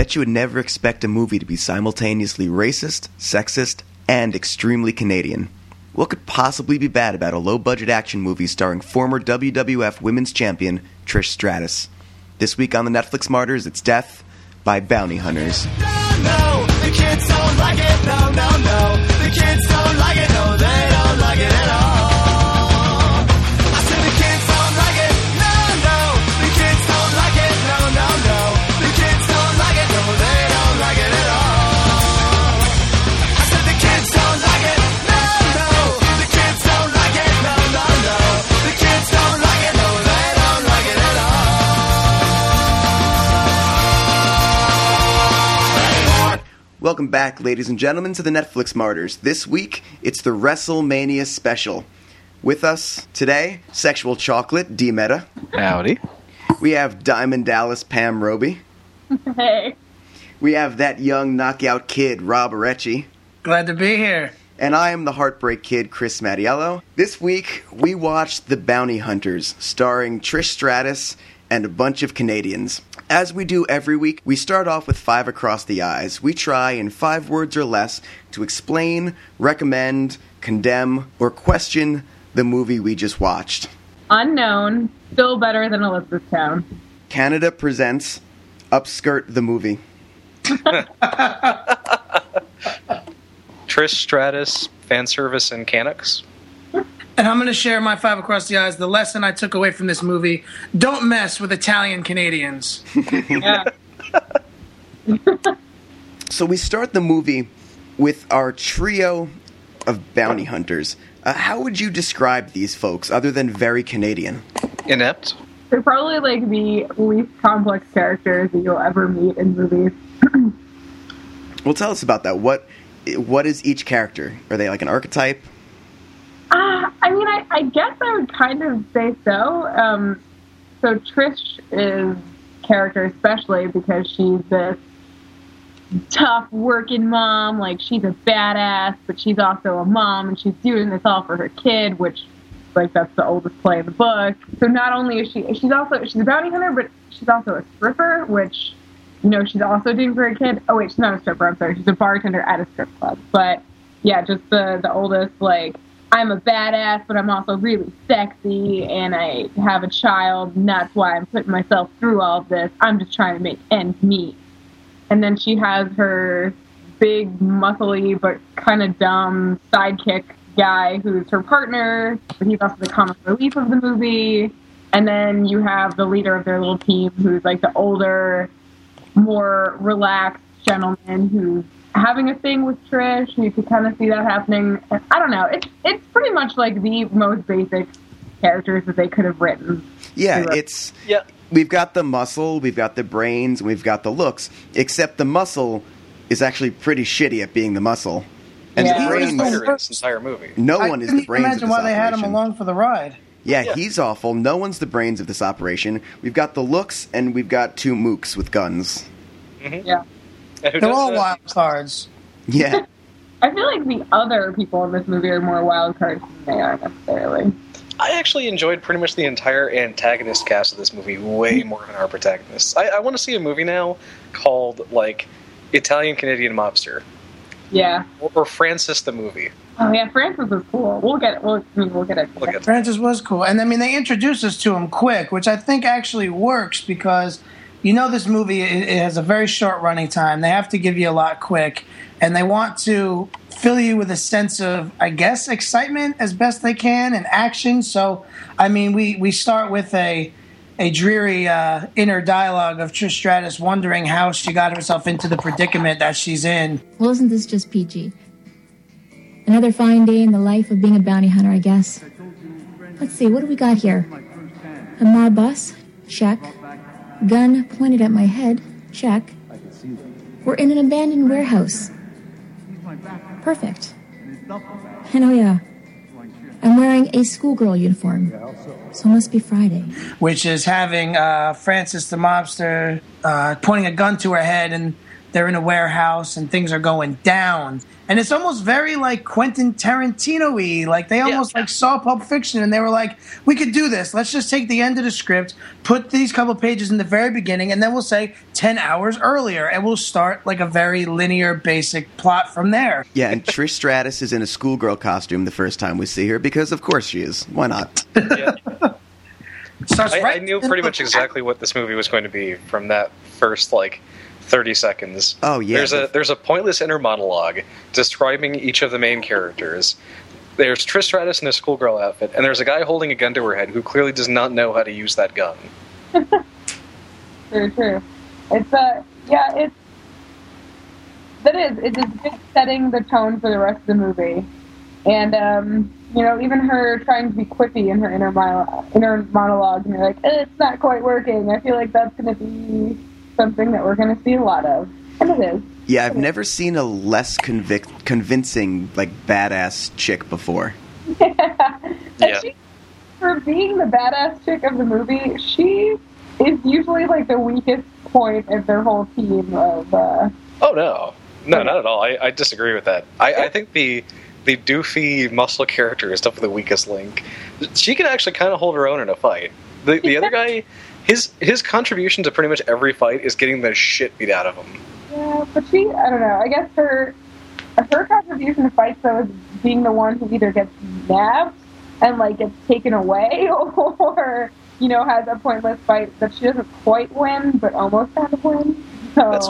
Bet you would never expect a movie to be simultaneously racist, sexist, and extremely Canadian. What could possibly be bad about a low budget action movie starring former WWF Women's Champion Trish Stratus? This week on the Netflix Martyrs, it's Death by Bounty Hunters. no, the Welcome back, ladies and gentlemen, to the Netflix Martyrs. This week, it's the WrestleMania special. With us today, Sexual Chocolate, D Meta. Howdy. We have Diamond Dallas, Pam Roby. Hey. We have that young knockout kid, Rob Arecci. Glad to be here. And I am the Heartbreak Kid, Chris Mattiello. This week, we watched The Bounty Hunters, starring Trish Stratus and a bunch of Canadians. As we do every week, we start off with five across the eyes. We try, in five words or less, to explain, recommend, condemn, or question the movie we just watched. Unknown, still better than Elizabethtown. Canada presents Upskirt the Movie. Trish Stratus, fan service, and Canucks. And I'm going to share my five across the eyes. The lesson I took away from this movie don't mess with Italian Canadians. So we start the movie with our trio of bounty hunters. Uh, how would you describe these folks, other than very Canadian? Inept. They're probably like the least complex characters that you'll ever meet in movies. Well, tell us about that. What what is each character? Are they like an archetype? I guess I would kind of say so. Um, so Trish is character especially because she's this tough working mom. Like she's a badass, but she's also a mom, and she's doing this all for her kid, which like that's the oldest play in the book. So not only is she she's also she's a bounty hunter, but she's also a stripper, which you know she's also doing for her kid. Oh wait, she's not a stripper. I'm sorry, she's a bartender at a strip club. But yeah, just the the oldest like I'm a badass, but I'm also really sexy, and I have a child, and that's why I'm putting myself through all this. I'm just trying to make ends meet. And then she has her big, muscly, but kind of dumb sidekick guy who's her partner, but he's also the comic relief of the movie. And then you have the leader of their little team who's like the older, more relaxed gentleman who's having a thing with Trish. You could kind of see that happening. I don't know. It's it's pretty much like the most basic characters that they could have written. Yeah, it's Yeah. we've got the muscle, we've got the brains, we've got the looks. Except the muscle is actually pretty shitty at being the muscle, and Yeah. the He was brains. the Spider in this entire movie. No I one is the even brains. imagine of why this they had him along for the ride. Yeah, Yeah. he's awful. No one's the brains of this operation. We've got the looks, and we've got two mooks with guns. Mm-hmm. Yeah. And who They're all that? wild cards. Yeah, I feel like the other people in this movie are more wild cards than they are necessarily. I actually enjoyed pretty much the entire antagonist cast of this movie way mm-hmm. more than our protagonists. I, I want to see a movie now called like Italian Canadian Mobster Yeah. or, or Francis the movie. Oh yeah, Francis was cool. We'll get. We'll, I mean, we'll get it. Look at Francis was cool. And I mean, they introduced us to him quick, which I think actually works because you know this movie it, it has a very short running time. They have to give you a lot quick, and they want to fill you with a sense of, I guess, excitement as best they can and action. So, I mean, we we start with a a dreary uh, inner dialogue of Trish Stratus wondering how she got herself into the predicament that she's in. Well, isn't this just PG? Another fine day in the life of being a bounty hunter, I guess. Let's see, what do we got here? A mob boss? Check. Gun pointed at my head? Check. We're in an abandoned warehouse. Perfect. And oh yeah, I'm wearing a schoolgirl uniform. So it must be Friday. which is having uh, Francis the mobster uh, pointing a gun to her head and they're in a warehouse and things are going down. And it's almost very like Quentin Tarantino y. Like they almost like saw Pulp Fiction and they were like, we could do this. Let's just take the end of the script, put these couple pages in the very beginning, and then we'll say 10 hours earlier. And we'll start like a very linear, basic plot from there. Yeah, and Trish Stratus is in a schoolgirl costume the first time we see her because, of course, she is. Why not? Yeah. Starts I, I knew pretty the- much exactly what this movie was going to be from that first like 30 seconds. Oh, yeah. There's a there's a pointless inner monologue describing each of the main characters. There's Trish Stratus in a schoolgirl outfit, and there's a guy holding a gun to her head who clearly does not know how to use that gun. True, true. It's uh yeah, it's that is it is just setting the tone for the rest of the movie, and um, you know even her trying to be quippy in her inner mono- inner monologue, and you're like, eh, it's not quite working. I feel like that's going to be something that we're going to see a lot of, and it is. Yeah, I've never seen a less convic- convincing, like, badass chick before. and Yeah. she, for being the badass chick of the movie, she is usually like the weakest point of their whole team of. Uh, Oh no, no, not at all. I, I disagree with that. I, I think the the doofy muscle character is definitely the weakest link. She can actually kind of hold her own in a fight. The the other guy, his his contribution to pretty much every fight is getting the shit beat out of him. Yeah, but she, I don't know. I guess her her contribution to fights though is being the one who either gets nabbed and like gets taken away, or you know has a pointless fight that she doesn't quite win but almost kind of win. So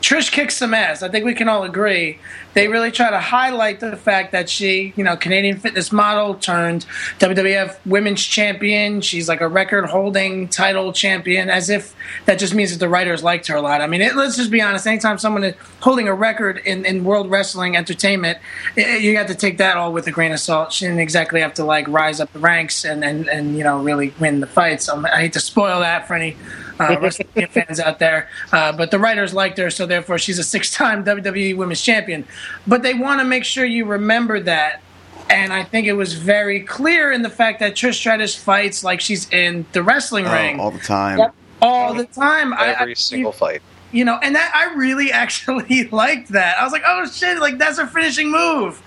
Trish kicks some ass. I think we can all agree. They really try to highlight the fact that she, you know, Canadian fitness model turned WWF Women's Champion. She's like a record-holding title champion, as if that just means that the writers liked her a lot. I mean, it, let's just be honest. Anytime someone is holding a record in, in World Wrestling Entertainment, i you have to take that all with a grain of salt. She didn't exactly have to like rise up the ranks and and, and you know really win the fights. Um, I hate to spoil that for any uh, wrestling fans out there. Uh, but the writers liked her, so therefore she's a six-time WWE Women's Champion. But they want to make sure you remember that. And I think it was very clear in the fact that Trish Stratus fights like she's in the wrestling Oh, ring all the time. Yep. all the time. Every I, single fight. you know, and that I really actually liked that. I was like, oh shit, like that's her finishing move.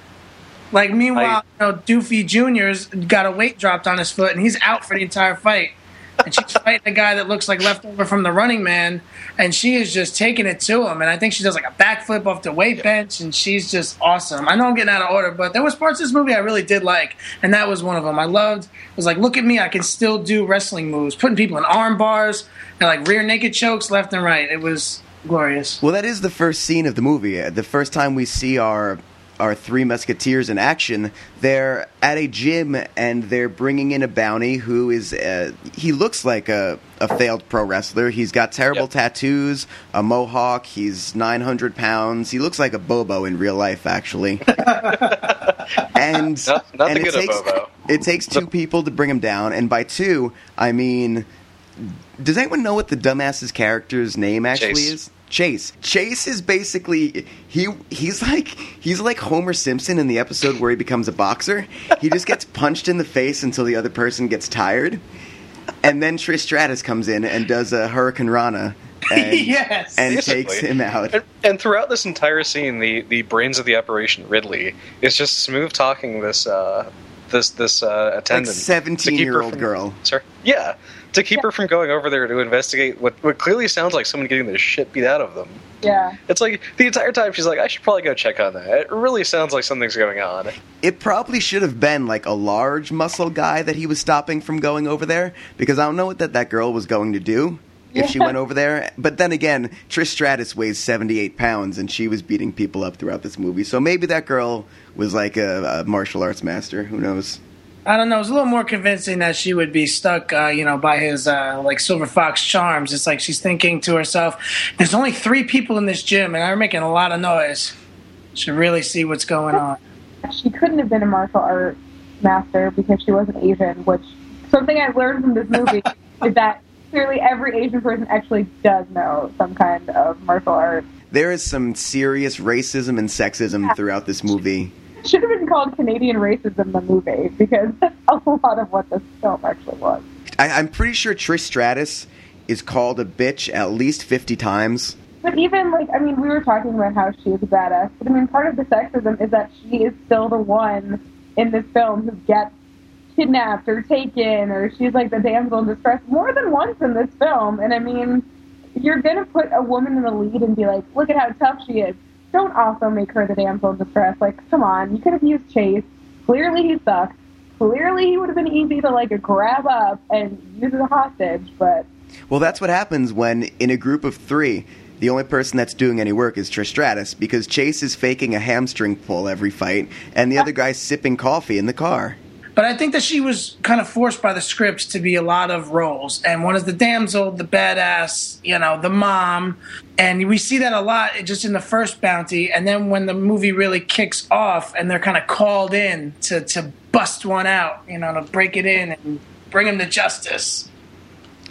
Like meanwhile, you know, Doofy Junior's got a weight dropped on his foot and he's out for the entire fight. And she's fighting a guy that looks like leftover from the running man, and she is just taking it to him. And I think she does like a backflip off the weight bench, and she's just awesome. I know I'm getting out of order, but there was parts of this movie I really did like, and that was one of them. I loved. It was like, look at me, I can still do wrestling moves, putting people in arm bars and like rear naked chokes left and right. It was glorious. Well, that is the first scene of the movie. The first time we see our our three musketeers in action, they're at a gym and they're bringing in a bounty who is uh, he looks like a, a failed pro wrestler. He's got terrible Yep. tattoos, a mohawk. He's nine hundred pounds. He looks like a Bobo in real life, actually. and Not- not and it takes it takes two people to bring him down, and by two I mean. Does anyone know what the dumbass's character's name actually Chase. is? Chase. Chase is basically he he's like he's like Homer Simpson in the episode where he becomes a boxer. He just gets punched in the face until the other person gets tired. And then Trish Stratus comes in and does a hurricanrana and, Yes. and Basically. takes him out. And, and throughout this entire scene, the, the brains of the operation, Ridley, is just smooth talking this uh, this this uh, attendant, to 17-year-old from- girl. Sir, yeah, to keep her from going over there to investigate what what clearly sounds like someone getting the shit beat out of them. yeah. It's like the entire time she's like, I should probably go check on that. It really sounds like something's going on. It probably should have been like a large muscle guy that he was stopping from going over there because I don't know what that that girl was going to do if she went over there. But then again, Trish Stratus weighs 78 pounds and she was beating people up throughout this movie. So maybe that girl was like a, a martial arts master. Who knows? I don't know. It was a little more convincing that she would be stuck, uh, you know, by his uh, like silver fox charms. It's like she's thinking to herself, "There's only three people in this gym, and I'm making a lot of noise. Should really see what's going on." she couldn't have been a martial art master because she wasn't Asian, which something I learned from this movie is that clearly every Asian person actually does know some kind of martial art. There is some serious racism and sexism throughout this movie. Should have been called Canadian racism the movie because that's a lot of what this film actually was. I, I'm pretty sure Trish Stratus is called a bitch at least 50 times. but even like I mean, we were talking about how she is a badass, but I mean, part of the sexism is that she is still the one in this film who gets kidnapped or taken, or she's like the damsel in distress more than once in this film. And I mean, you're gonna put a woman in the lead and be like, look at how tough she is. Don't also make her the damsel in distress. Like, come on, you could have used Chase. Clearly, he sucks. Clearly, he would have been easy to like grab up and use as a hostage, but Well, that's what happens when, in a group of three, the only person that's doing any work is Trish Stratus because Chase is faking a hamstring pull every fight, and the other guy's sipping coffee in the car. But I think that she was kind of forced by the scripts to be a lot of roles. And one is the damsel, the badass, you know, the mom. And we see that a lot just in the first bounty. And then when the movie really kicks off and they're kind of called in to, to bust one out, you know, to break it in and bring him to justice.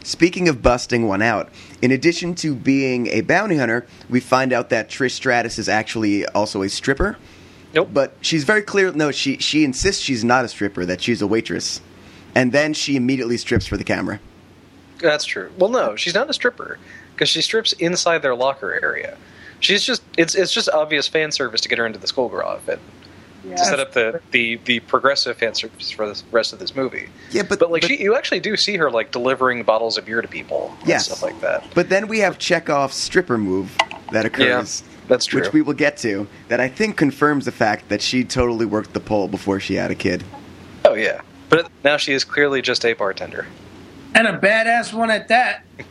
Speaking of busting one out, in addition to being a bounty hunter, we find out that Trish Stratus is actually also a stripper. Nope. But she's very clear. No, she she insists she's not a stripper; that she's a waitress, and then she immediately strips for the camera. That's true. Well, no, she's not a stripper because she strips inside their locker area. She's just it's it's just obvious fan service to get her into the schoolgirl outfit yeah. to set up the, the the progressive fan service for the rest of this movie. Yeah, but But like but, she, you actually do see her like delivering bottles of beer to people and Yes. stuff like that. but then we have Chekhov's stripper move that occurs. That's true. Which we will get to. That I think confirms the fact that she totally worked the pole before she had a kid. Oh yeah, but now she is clearly just a bartender. And a badass one at that.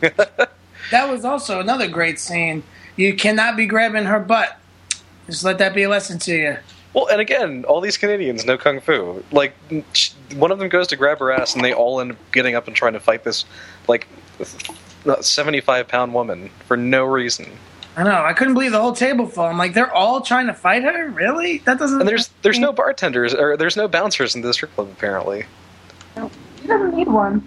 that was also another great scene. You cannot be grabbing her butt. Just let that be a lesson to you. Well, and again, all these Canadians know kung fu. Like, one of them goes to grab her ass, and they all end up getting up and trying to fight this, like, seventy-five pound woman for no reason. I know. I couldn't believe the whole table full. I'm like, they're all trying to fight her. Really? That doesn't. And there's there's no bartenders or there's no bouncers in the strip club apparently. She doesn't need one.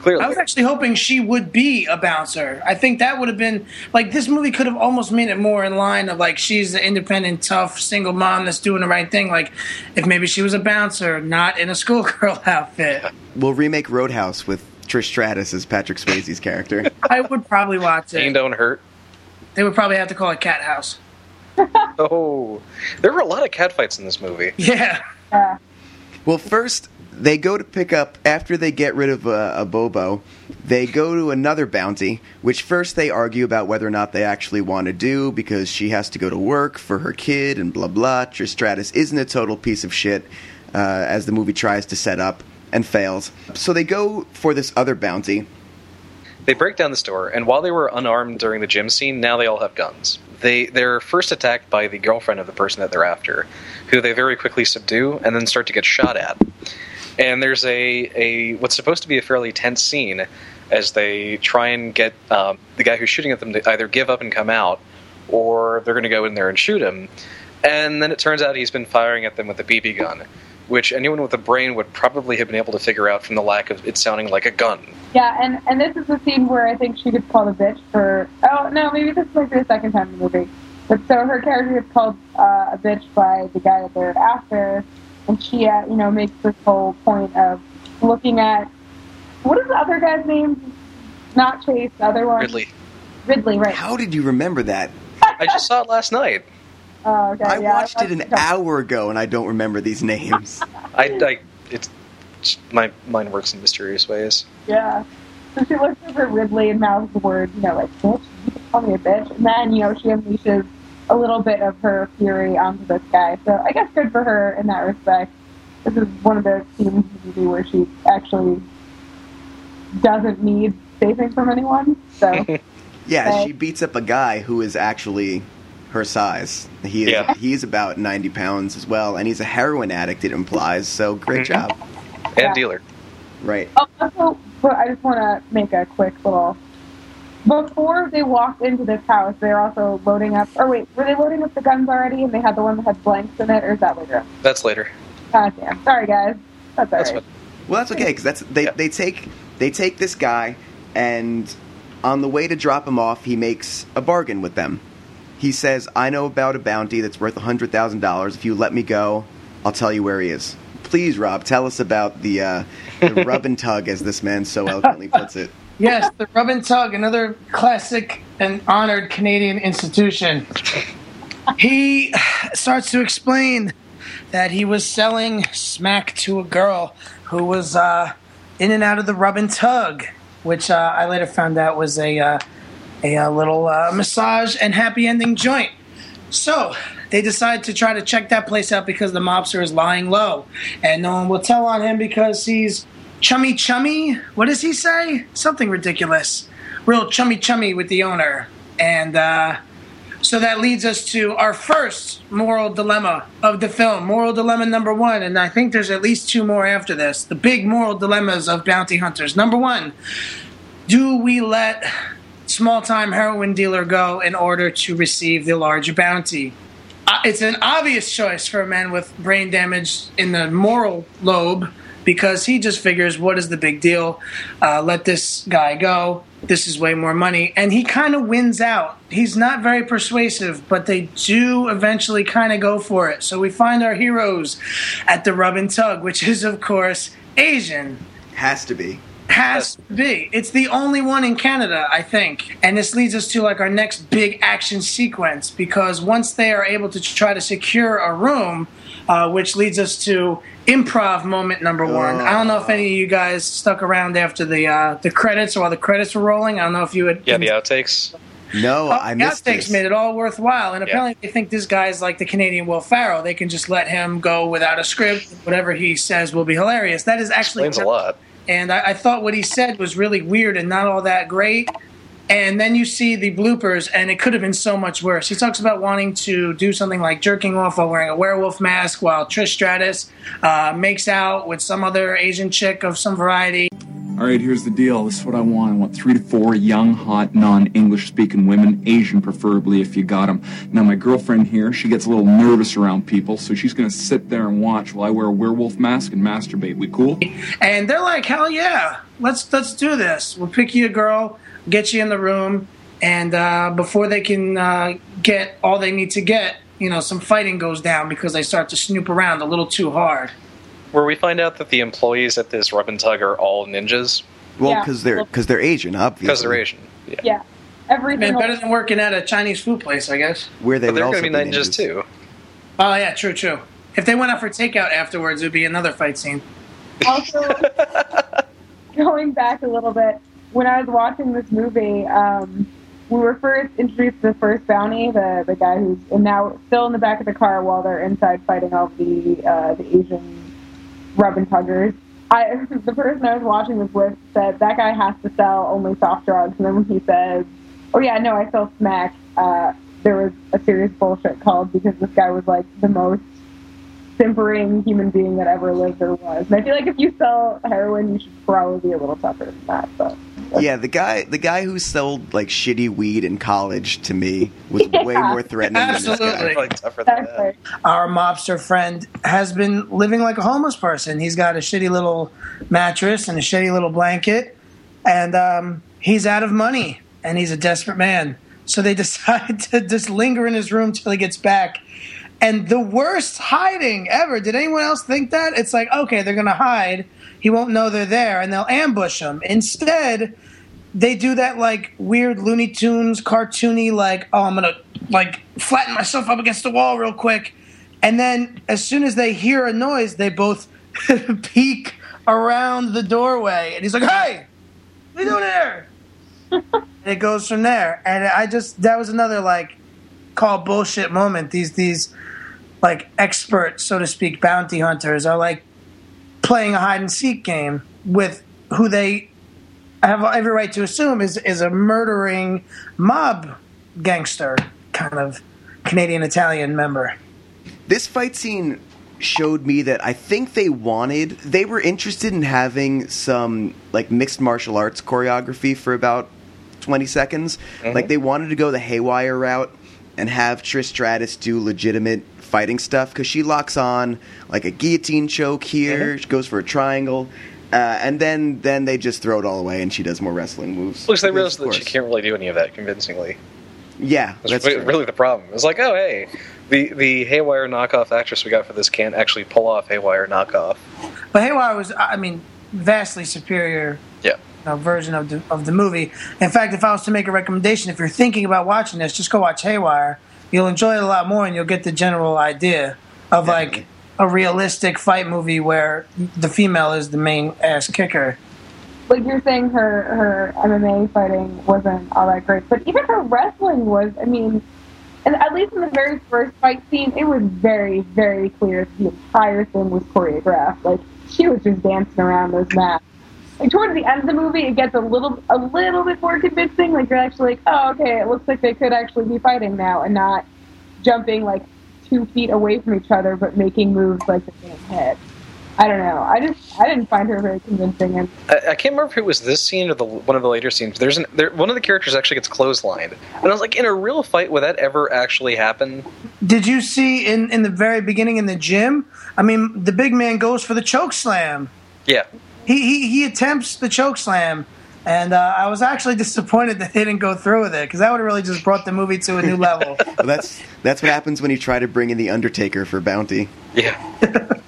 Clearly, I was actually hoping she would be a bouncer. I think that would have been like this movie could have almost made it more in line of like she's the independent, tough single mom that's doing the right thing. Like if maybe she was a bouncer, not in a schoolgirl outfit. We'll remake Roadhouse with Trish Stratus as Patrick Swayze's character. I would probably watch pain it. don't hurt. They would probably have to call it Cat House. Oh, there were a lot of cat fights in this movie. Yeah. Yeah. Well, first they go to pick up after they get rid of uh, a Bobo. They go to another bounty, which first they argue about whether or not they actually want to do because she has to go to work for her kid and blah blah. Trish Stratus isn't a total piece of shit, uh, as the movie tries to set up and fails. So they go for this other bounty. They break down the store, and while they were unarmed during the gym scene, now they all have guns. They they're first attacked by the girlfriend of the person that they're after, who they very quickly subdue and then start to get shot at. And there's a a what's supposed to be a fairly tense scene as they try and get um, the guy who's shooting at them to either give up and come out, or they're going to go in there and shoot him. And then it turns out he's been firing at them with a BB gun, which anyone with a brain would probably have been able to figure out from the lack of it sounding like a gun. Yeah, and, and this is the scene where I think she gets called a bitch for. Oh, no, maybe this might be the second time in the movie. But so her character gets called uh, a bitch by the guy that they're after, and she, uh, you know, makes this whole point of looking at. What is the other guy's name? Not Chase, the other one. Ridley. Ridley, right. How did you remember that? I just saw it last night. Oh, okay, I yeah, watched it an watched hour ago and I don't remember these names. I, I it's my mind works in mysterious ways. Yeah. So she looks over at Ridley and mouths the word, you know, like, bitch, you can call me a bitch. And then, you know, she unleashes a little bit of her fury onto this guy. So I guess good for her in that respect. This is one of the scenes in the movie where she actually doesn't need saving from anyone. So, Yeah, Okay. she beats up a guy who is actually her size. He is Yeah. he's about ninety pounds as well, and he's a heroin addict. It implies. So great Mhm. job. And Yeah. dealer. Right. oh, also, but I just want to make a quick little. Before they walked into this house, they were also loading up. Or wait, were they loading up the guns already? And they had the one that had blanks in it, or is that later? That's later. God damn. Sorry, guys. That's all That's right. what. Well, that's okay because that's they, Yeah. they take they take this guy, and on the way to drop him off, he makes a bargain with them. He says, "I know about a bounty that's worth hundred thousand dollars. If you let me go, I'll tell you where he is." Please, Rob, tell us about the uh, the rub and tug, as this man so eloquently puts it. Yes, the Rub and Tug, another classic and honored Canadian institution. He starts to explain that he was selling smack to a girl who was uh, in and out of the Rub and Tug, which uh, I later found out was a uh, a, little uh, massage and happy ending joint. So they decide to try to check that place out because the mobster is lying low, and no one will tell on him because he's chummy chummy. What does he say? Something ridiculous. Real chummy chummy with the owner, and uh, so that leads us to our first moral dilemma of the film. Moral dilemma number one, and I think there's at least two more after this. The big moral dilemmas of bounty hunters. Number one, do we let small time heroin dealer go in order to receive the large bounty? Uh, it's an obvious choice for a man with brain damage in the moral lobe because he just figures, what is the big deal? Uh, let this guy go. This is way more money. And he kind of wins out. He's not very persuasive, but they do eventually kind of go for it. So we find our heroes at the rub and tug, which is, of course, Asian. Has to be. Has to be. It's the only one in Canada, I think. And this leads us to like our next big action sequence because once they are able to try to secure a room, uh, which leads us to improv moment number one. I don't know if any of you guys stuck around after the uh, the credits or while the credits were rolling. I don't know if you had. Yeah, the outtakes. No, Oh, I missed outtakes this. made it all worthwhile, and Yeah. apparently they think this guy's like the Canadian Will Ferrell. They can just let him go without a script. Whatever he says will be hilarious. That is actually Explains a lot. And I, I thought what he said was really weird and not all that great. And then you see the bloopers, and it could have been so much worse. He talks about wanting to do something like jerking off while wearing a werewolf mask, while Trish Stratus uh, makes out with some other Asian chick of some variety. All right, here's the deal. This is what I want. I want three to four young, hot, non-English speaking women, Asian preferably, if you got them. Now, my girlfriend here, she gets a little nervous around people, so she's gonna sit there and watch while I wear a werewolf mask and masturbate. We cool? And they're like, "Hell yeah, let's let's do this. We'll pick you a girl, get you in the room, and uh, before they can uh, get all they need to get, you know, some fighting goes down because they start to snoop around a little too hard." Where we find out that the employees at this rub and tug are all ninjas Well, Yeah. because they're because they're Asian, obviously. because they're Asian. Yeah. Yeah. Every Man, single better than working at a Chinese food place, I guess. Where they But would they're also going to be ninjas too. Oh yeah, true, true. If they went out for takeout afterwards, it would be another fight scene. also going back a little bit when i was watching this movie um, we were first introduced to the first bounty the, the guy who's now still in the back of the car while they're inside fighting all the uh, the asian rub and tuggers I, the person I was watching this with said that guy has to sell only soft drugs, and then when he says, "Oh yeah, no, I sell smack," uh, there was a serious bullshit called because this guy was like the most simpering human being that ever lived or was. And I feel like if you sell heroin, you should probably be a little tougher than that. But Yeah, the guy the guy who sold like shitty weed in college to me was way more threatening than this Absolutely. guy. Like tougher than that. Our mobster friend has been living like a homeless person. He's got a shitty little mattress and a shitty little blanket, and um, he's out of money, and he's a desperate man. So they decide to just linger in his room till he gets back. And the worst hiding ever. Did anyone else think that? It's like, okay, they're going to hide. He won't know they're there, and they'll ambush him. Instead, they do that like weird Looney Tunes cartoony like oh I'm gonna like flatten myself up against the wall real quick, and then as soon as they hear a noise, they both peek around the doorway, and he's like, "Hey, what are you doing there?" and it goes from there, and I just that was another like call bullshit moment. These these like expert so to speak bounty hunters are like playing a hide and seek game with who they have every right to assume is is a murdering mob gangster kind of Canadian Italian member. This fight scene showed me that I think they wanted they were interested in having some like mixed martial arts choreography for about 20 seconds. Mm-hmm. Like they wanted to go the haywire route and have Trish Stratus do legitimate fighting stuff because she locks on like a guillotine choke here. Mm-hmm. She goes for a triangle. Uh, and then, then they just throw it all away, and she does more wrestling moves. Which they Because, realize of that she can't really do any of that convincingly. Yeah, That's, that's really the problem. It's like, oh hey, the the Haywire knockoff actress we got for this can't actually pull off Haywire knockoff. But Haywire was I mean vastly superior Yeah. know, version of the of the movie. In fact, if I was to make a recommendation, if you're thinking about watching this, just go watch Haywire. You'll enjoy it a lot more, and you'll get the general idea of like a realistic fight movie where the female is the main ass kicker. like you're saying her her MMA fighting wasn't all that great, but even her wrestling was. I mean, and at least in the very first fight scene, it was very very clear the entire thing was choreographed. Like she was just dancing around those mats. Like towards the end of the movie, it gets a little a little bit more convincing. Like you're actually like, oh okay, it looks like they could actually be fighting now and not jumping like two feet away from each other, but making moves like they're getting hit. I don't know. I just I didn't find her very convincing, and I, I can't remember if it was this scene or the one of the later scenes. There's an, there, one of the characters actually gets clotheslined, and I was like, in a real fight, would that ever actually happen? Did you see in in the very beginning in the gym? I mean, the big man goes for the choke slam. Yeah, He he, he attempts the choke slam, and uh, I was actually disappointed that they didn't go through with it because that would have really just brought the movie to a new level. Well, that's that's what happens when you try to bring in the Undertaker for bounty. yeah.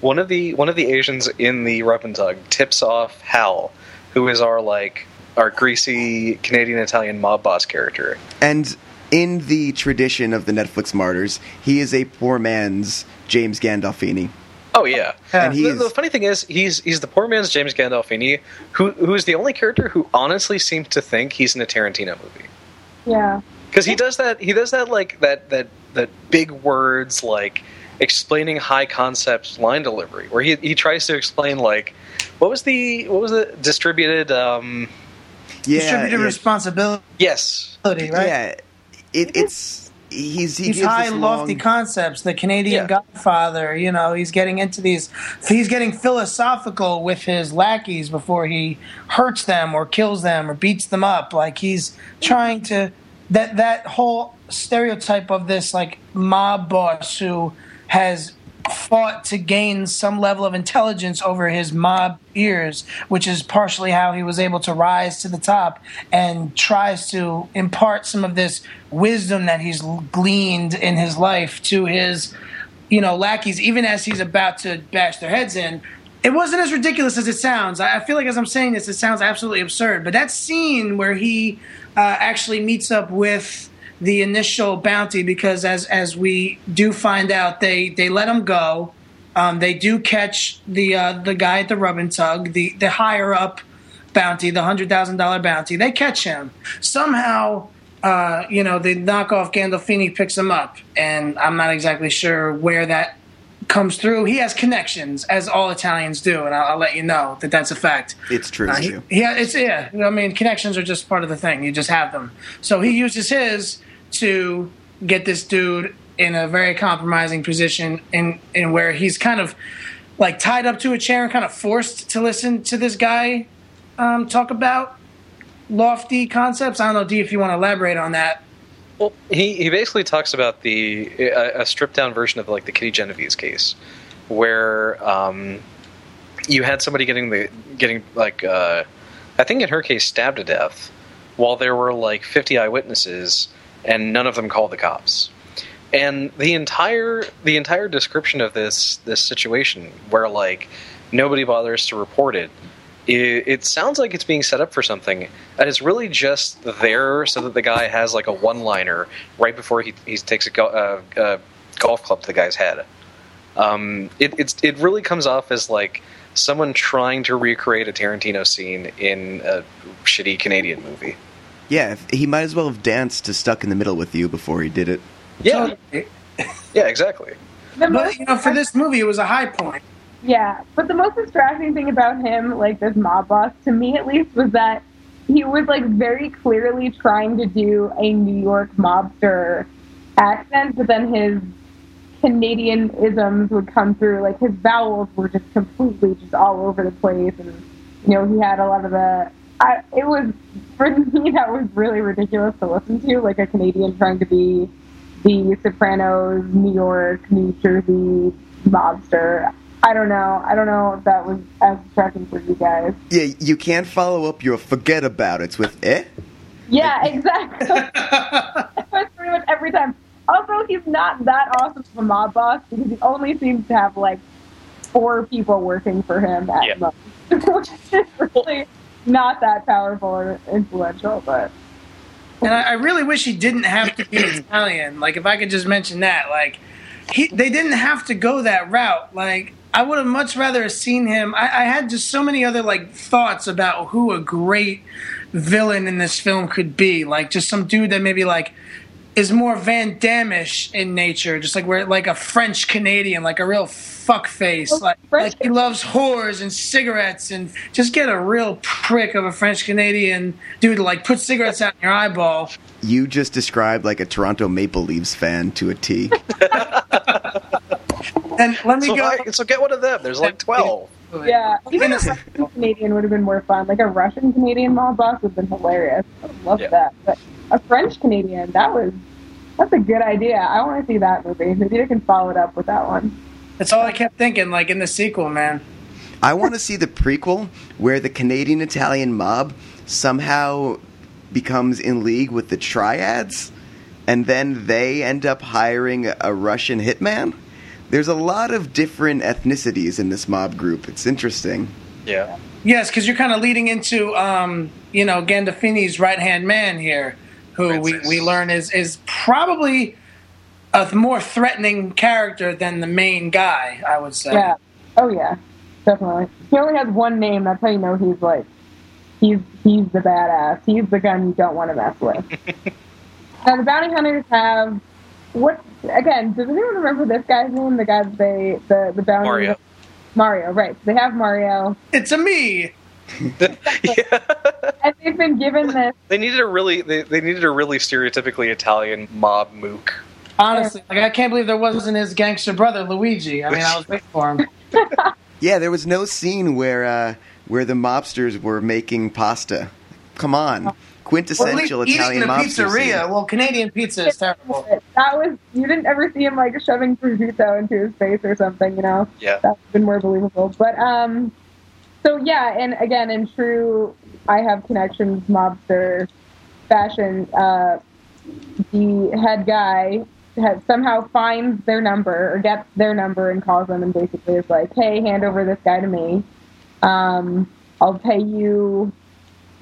one of the one of the Asians in the rub and tug tips off Hal, who is our like our greasy Canadian Italian mob boss character. And in the tradition of the Netflix martyrs, he is a poor man's James Gandolfini. Oh yeah. Yeah. And he the, is the funny thing is, he's he's the poor man's James Gandolfini, who who is the only character who honestly seems to think he's in a Tarantino movie. yeah. because he does that he does that like that that that big words like explaining high concepts line delivery where he he tries to explain like what was the what was the distributed um yeah, Distributed yeah, responsibility, yes right? yeah. It, it's he's he gives high, lofty long- concepts. The Canadian Yeah. Godfather. You know, he's getting into these. He's getting philosophical with his lackeys before he hurts them or kills them or beats them up. Like he's trying to that that whole stereotype of this like mob boss who has fought to gain some level of intelligence over his mob ears, which is partially how he was able to rise to the top and tries to impart some of this wisdom that he's gleaned in his life to his, you know, lackeys, even as he's about to bash their heads in. It wasn't as ridiculous as it sounds. I I feel like as I'm saying this, it sounds absolutely absurd. But that scene where he uh, actually meets up with the initial bounty because as as we do find out they they let him go um, they do catch the uh, the guy at the rub and tug the the higher up bounty the hundred thousand dollar bounty they catch him somehow uh, you know the knockoff Gandolfini picks him up and I'm not exactly sure where that comes through he has connections as all Italians do and I'll, I'll let you know that that's a fact It's true. uh, he- yeah, it's yeah. I mean, connections are just part of the thing. You just have them. So he uses his to get this dude in a very compromising position, in in where he's kind of like tied up to a chair and kind of forced to listen to this guy um, talk about lofty concepts. I don't know, D, if you want to elaborate on that. well he he basically talks about the a, a stripped down version of like the kitty genovese case where um you had somebody getting the getting like uh i think in her case stabbed to death while there were like 50 eyewitnesses and none of them called the cops and the entire the entire description of this this situation where like nobody bothers to report it it, it sounds like it's being set up for something and it's really just there so that the guy has like a one liner right before he, he takes a, go, uh, golf club to the guy's head um, it, it really comes off as like someone trying to recreate a Tarantino scene in a shitty Canadian movie. Yeah, he might as well have danced to "Stuck in the Middle" with you before he did it. Yeah, Totally. yeah, exactly. The But most, you know, for this movie, it was a high point. yeah, but the most distracting thing about him, like this mob boss, to me at least, was that he was like very clearly trying to do a New York mobster accent, but then his Canadian isms would come through. Like his vowels were just completely just all over the place, and you know he had a lot of the. I, it was for me that was really ridiculous to listen to, like a Canadian trying to be the Sopranos, New York, New Jersey mobster. I don't know. I don't know if that was as distracting for you guys. Yeah, you can't follow up your "forget about it" with "eh." Yeah, exactly. That's pretty much every time. Also, he's not that awesome of a mob boss because he only seems to have like four people working for him at Yeah. most. which is really not that powerful or influential, but And I, I really wish he didn't have to be Italian. Like, if I could just mention that, like, he they didn't have to go that route. Like, I would have much rather have seen him. I, I had just so many other like thoughts about who a great villain in this film could be. Like, just some dude that maybe like is more Van Damme-ish in nature, just like we're like a French Canadian, like a real fuck face. Oh, Like, like he loves whores and cigarettes, and just get a real prick of a French Canadian dude to like put cigarettes out in your eyeball. You just described like a Toronto Maple Leafs fan to a T. And let me So, go. I- so get one of them. There's like twelve. Yeah, even a Russian Canadian would have been more fun. Like a Russian Canadian mob boss would have been hilarious. I would love Yeah. that. But a French Canadian, that was that's a good idea. I want to see that movie. Maybe they can follow it up with that one. That's all I kept thinking, like in the sequel, man. I want to see the prequel where the Canadian Italian mob somehow becomes in league with the triads and then they end up hiring a Russian hitman. There's a lot of different ethnicities in this mob group. It's interesting. Yeah. Yes, because you're kind of leading into, um, you know, Gandolfini's right hand man here, who we, we learn is is probably a more threatening character than the main guy. I would say. Yeah. Oh yeah, definitely. He only has one name. That's how you know he's like he's he's the badass. He's the gun you don't want to mess with. now the bounty hunters have what? Again, does anyone remember this guy's name? The guy that they the the bounty Mario. Mario, right? So they have Mario, It's a me. yeah. and they've been given this. They needed a really they, they needed a really stereotypically Italian mob mook. Honestly, like I can't believe there wasn't his gangster brother Luigi. I mean, I was waiting for him. Yeah, there was no scene where uh, where the mobsters were making pasta. Come on, Or at quintessential least eating Italian in a pizzeria. scene. Well, Canadian pizza is terrible. That was you didn't ever see him like shoving prosciutto into his face or something, you know. Yeah. That's been more believable. But um, so yeah, and again, in true, I have connections mobster fashion. Uh, the head guy has, somehow finds their number or gets their number and calls them and basically is like, "Hey, hand over this guy to me. Um, I'll pay you."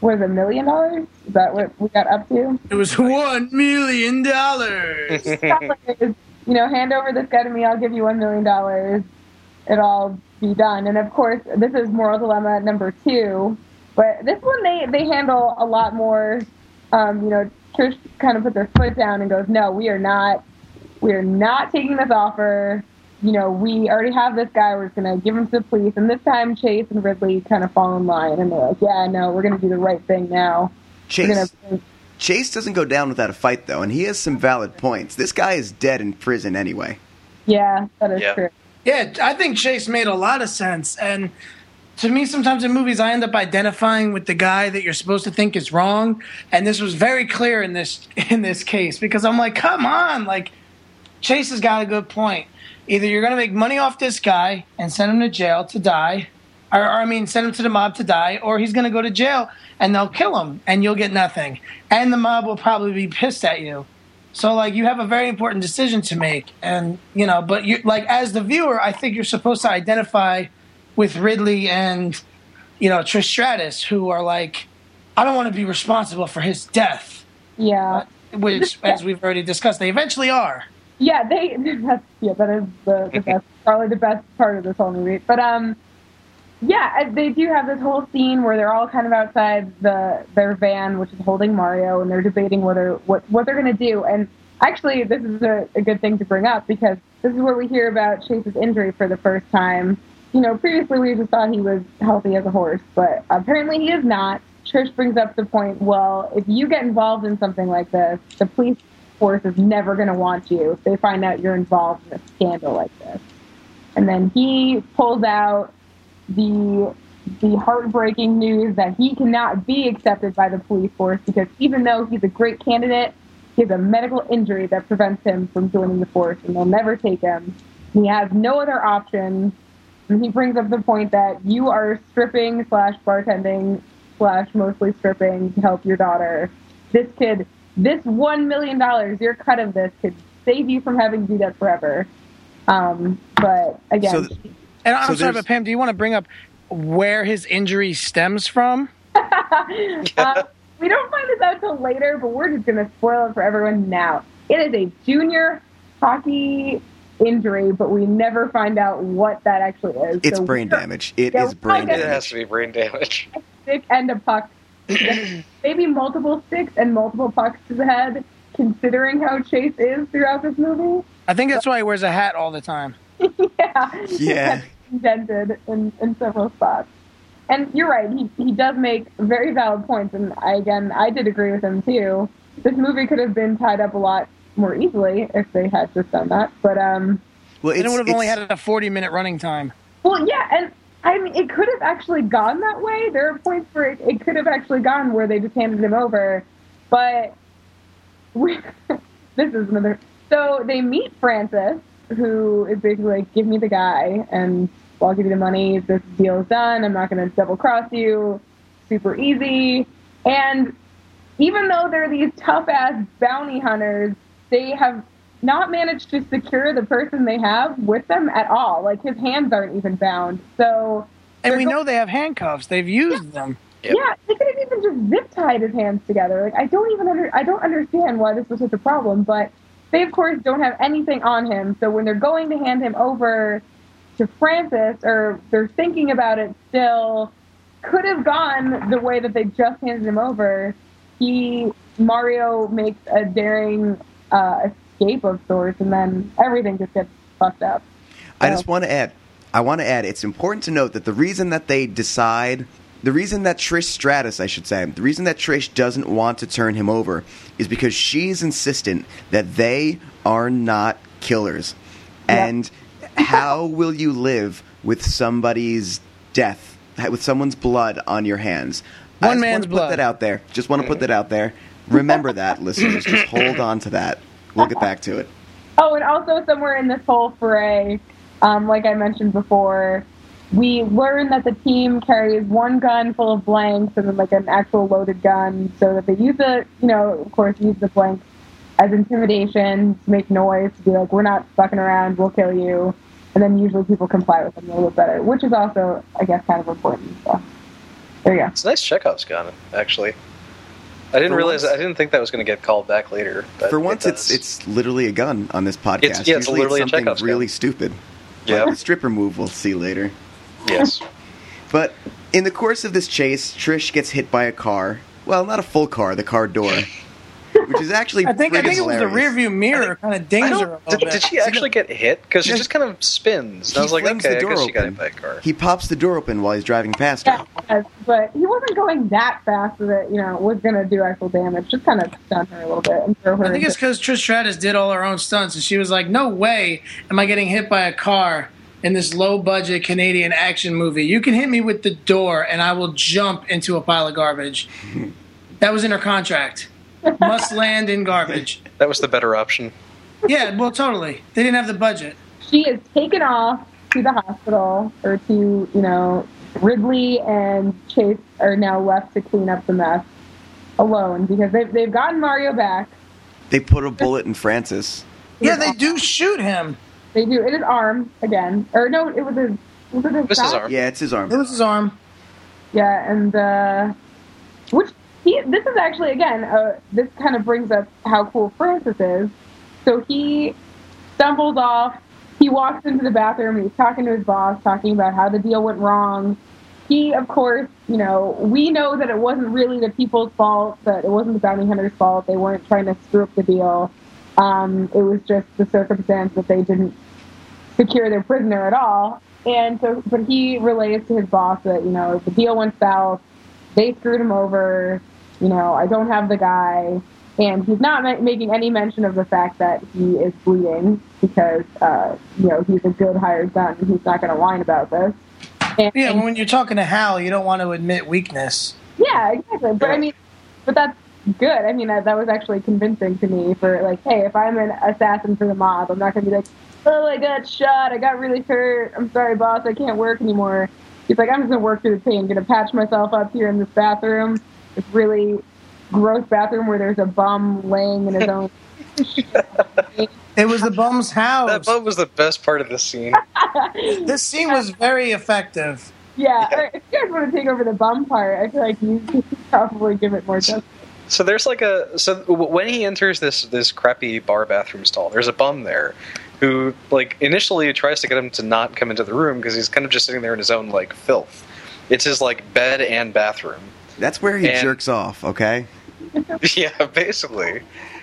What is a million dollars? Is that what we got up to? It was one million dollars. you know, hand over this guy to me, I'll give you one million dollars. It'll all be done. And of course, this is moral dilemma number two. But this one they they handle a lot more. Um, you know, Trish kind of puts her foot down and goes, "No, we are not. We are not taking this offer. You know, we already have this guy. We're just going to give him to the police." And this time, Chase and Ridley kind of fall in line, and they're like, "Yeah, no, we're going to do the right thing now. We're going Chase. Chase doesn't go down without a fight though, and he has some valid points. This guy is dead in prison anyway. Yeah, that is Yeah. true. Yeah, I think Chase made a lot of sense. And to me, sometimes in movies, I end up identifying with the guy that you're supposed to think is wrong. And this was very clear in this in this case because I'm like, come on, like Chase has got a good point. Either you're going to make money off this guy and send him to jail to die, or, or I mean, send him to the mob to die, or he's going to go to jail and they'll kill him and you'll get nothing, and the mob will probably be pissed at you. So like you have a very important decision to make, and you know, but you like as the viewer, I think you're supposed to identify with Ridley and you know Trish Stratus, who are like, I don't want to be responsible for his death, Yeah. which, as we've already discussed, they eventually are. Yeah, they. That's, yeah, that is the, the best, probably the best part of this whole movie. But um, yeah, uh, they do have this whole scene where they're all kind of outside the their van, which is holding Mario, and they're debating whether what what they're going to do. And actually, this is a, a good thing to bring up because this is where we hear about Chase's injury for the first time. You know, previously we just thought he was healthy as a horse, but apparently he is not. Trish brings up the point. Well, if you get involved in something like this, the police force is never going to want you if they find out you're involved in a scandal like this. And then he pulls out the the heartbreaking news that he cannot be accepted by the police force because even though he's a great candidate, he has a medical injury that prevents him from joining the force, and they'll never take him. He has no other options. And he brings up the point that you are stripping slash bartending slash mostly stripping to help your daughter. This could, this one million dollars, your cut of this could save you from having to do that forever. Um, but again, So- And I'm So sorry, but Pam, do you want to bring up where his injury stems from? uh, we don't find this out till later, but we're just going to spoil it for everyone now. It is a junior hockey injury, but we never find out what that actually is. It's So brain damage. It Yeah, is brain gonna- It has to be brain damage. stick and a puck. Maybe multiple sticks and multiple pucks to the head, considering how Chase is throughout this movie. I think that's why he wears a hat all the time. yeah. Yeah. Indented in, in several spots. And you're right, he, he does make very valid points, and I, again, I did agree with him too. This movie could have been tied up a lot more easily if they had just done that. But, um, Well, it would have only had a 40 minute running time. Well, yeah, and I mean, it could have actually gone that way. There are points where it, it could have actually gone where they just handed him over, but we, this is another. So they meet Francis, who is basically like, "Give me the guy, and I'll give you the money. This deal is done. I'm not going to double cross you. Super easy." And even though they're these tough ass bounty hunters, they have not managed to secure the person they have with them at all. Like his hands aren't even bound. So And we know they have handcuffs. They've used them. Yep. yeah, they could have even just zip tied his hands together. Like I don't even under I don't understand why this was such a problem, but they of course don't have anything on him. So when they're going to hand him over to Francis, or they're thinking about it still, could have gone the way that they just handed him over. He Mario makes a daring uh, escape of sorts, and then everything just gets fucked up. I just want to add. I want to add. It's important to note that the reason that they decide, the reason that Trish Stratus, I should say, the reason that Trish doesn't want to turn him over is because she's insistent that they are not killers. Yeah. And how will you live with somebody's death, with someone's blood on your hands? I One just man's want to put blood. that out there. Just want to put that out there. Remember that, listeners. Just hold on to that. We'll get back to it. Oh, and also somewhere in this whole fray, um, like I mentioned before, we learn that the team carries one gun full of blanks and then like an actual loaded gun, so that they use the, you know, of course, use the blanks as intimidation to make noise to be like, we're not fucking around, we'll kill you, and then usually people comply with them a little bit better, which is also, I guess, kind of important. So there you go. It's a nice Chekhov's gun, actually. I didn't For realize. once- I didn't think that was going to get called back later. But For it once, it's it's literally a gun on this podcast. It's- yeah, it's Usually literally a something Chekhov's gun. really stupid. Yeah. Like the stripper move we'll see later. Yes. But in the course of this chase, Trish gets hit by a car. Well, not a full car, the car door, which is actually I think I friggin' think it was the hilarious. rear view mirror kind of I dings her a don't, little did, did she actually get hit? Because she just kind of spins. And He I was like, flings okay, the I door guess she got open. hit by a car. He pops the door open while he's driving past her. Yeah, but he wasn't going that fast that you know, was going to do actual damage. Just kind of stun her a little bit and throw her. I think into- it's because Trish Stratus did all her own stunts, and she was like, "No way am I getting hit by a car in this low budget Canadian action movie. You can hit me with the door, and I will jump into a pile of garbage." That was in her contract. Must land in garbage. That was the better option. Yeah, well, totally. They didn't have the budget. she is taken off to the hospital or to you know Ridley and Chase are now left to clean up the mess alone because they've they've gotten Mario back. They put a bullet in Francis. Yeah, they do shoot him. They do It is arm again, or no, it was his was it his, This is arm. Yeah, it's his arm. It arm. was his arm. Yeah, and uh, which he this is actually again uh, this kind of brings up how cool Francis is. So he stumbles off. He walks into the bathroom. and He's talking to his boss, talking about how the deal went wrong. He, of course, you know, we know that it wasn't really the people's fault. That it wasn't the bounty hunters' fault. They weren't trying to screw up the deal. Um, it was just the circumstance that they didn't secure their prisoner at all. And so, but he relays to his boss that, you know, the deal went south. They screwed him over. You know, I don't have the guy. And he's not ma- making any mention of the fact that he is bleeding because, uh, you know, he's a good hired gun. and He's not going to whine about this. And, Yeah, when you're talking to Hal, you don't want to admit weakness. yeah, exactly. But I mean, but that's good. I mean, that, that was actually convincing to me for like, hey, if I'm an assassin for the mob, I'm not going to be like, oh, I got shot, I got really hurt. I'm sorry, boss, I can't work anymore. He's like, I'm just going to work through the pain. going to patch myself up here in this bathroom. This really gross bathroom where there's a bum laying in his own. It was the bum's house. That bum was the best part of the scene. This scene was very effective. Yeah, Yeah. if you guys want to take over the bum part, I feel like you could probably give it more justice. So there's like a so when he enters this this crappy bar bathroom stall, there's a bum there who like initially tries to get him to not come into the room because he's kind of just sitting there in his own like filth. It's his like bed and bathroom. That's where he And- jerks off, okay? yeah, basically.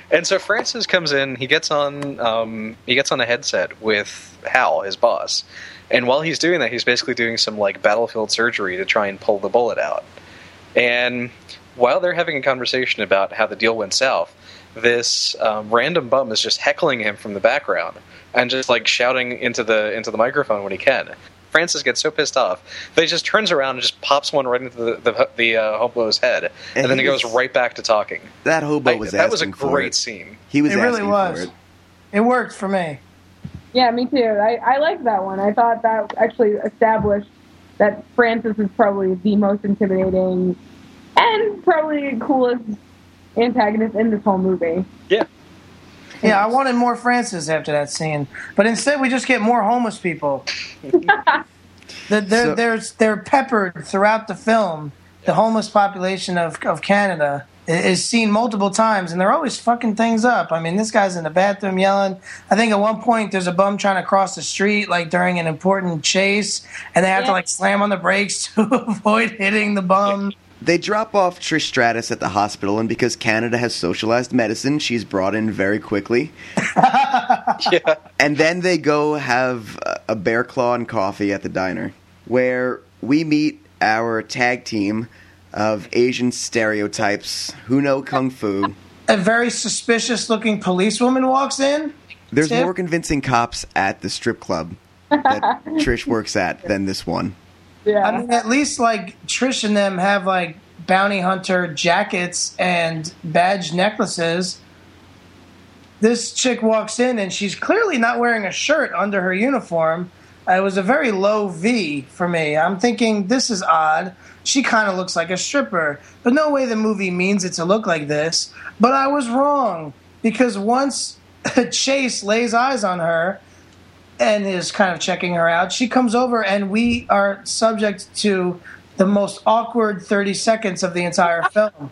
And so Francis comes in. He gets on. Um, he gets on a headset with Hal, his boss. And while he's doing that, he's basically doing some like battlefield surgery to try and pull the bullet out. And while they're having a conversation about how the deal went south, this um, random bum is just heckling him from the background and just like shouting into the into the microphone when he can. Francis gets so pissed off that he just turns around and just pops one right into the the, the uh, hobo's head, and, And then he he goes was- right back to talking. That hobo I- was that was a great scene. He was It really asking was. for it. It worked for me. Yeah, me too. I, I liked that one. I thought that actually established that Francis is probably the most intimidating and probably coolest antagonist in this whole movie. Yeah, Yeah, I wanted more Francis after that scene, but instead we just get more homeless people. They're, they're, they're, they're peppered throughout the film. The homeless population of, of Canada is seen multiple times, and they're always fucking things up. I mean, this guy's in the bathroom yelling. I think at one point there's a bum trying to cross the street, like during an important chase, and they have to like slam on the brakes to avoid hitting the bum. They drop off Trish Stratus at the hospital, and because Canada has socialized medicine, she's brought in very quickly. yeah. And then they go have a- a bear claw and coffee at the diner, where we meet our tag team of Asian stereotypes who know kung fu. A very suspicious looking policewoman walks in. There's Tip. more convincing cops at the strip club that Trish works at than this one. Yeah. I mean, at least like Trish and them have like bounty hunter jackets and badge necklaces. This chick walks in and she's clearly not wearing a shirt under her uniform. Uh, It was a very low V for me. I'm thinking this is odd. She kind of looks like a stripper, but no way the movie means it to look like this. But I was wrong because once Chase lays eyes on her, and is kind of checking her out. She comes over, and we are subject to the most awkward 30 seconds of the entire film,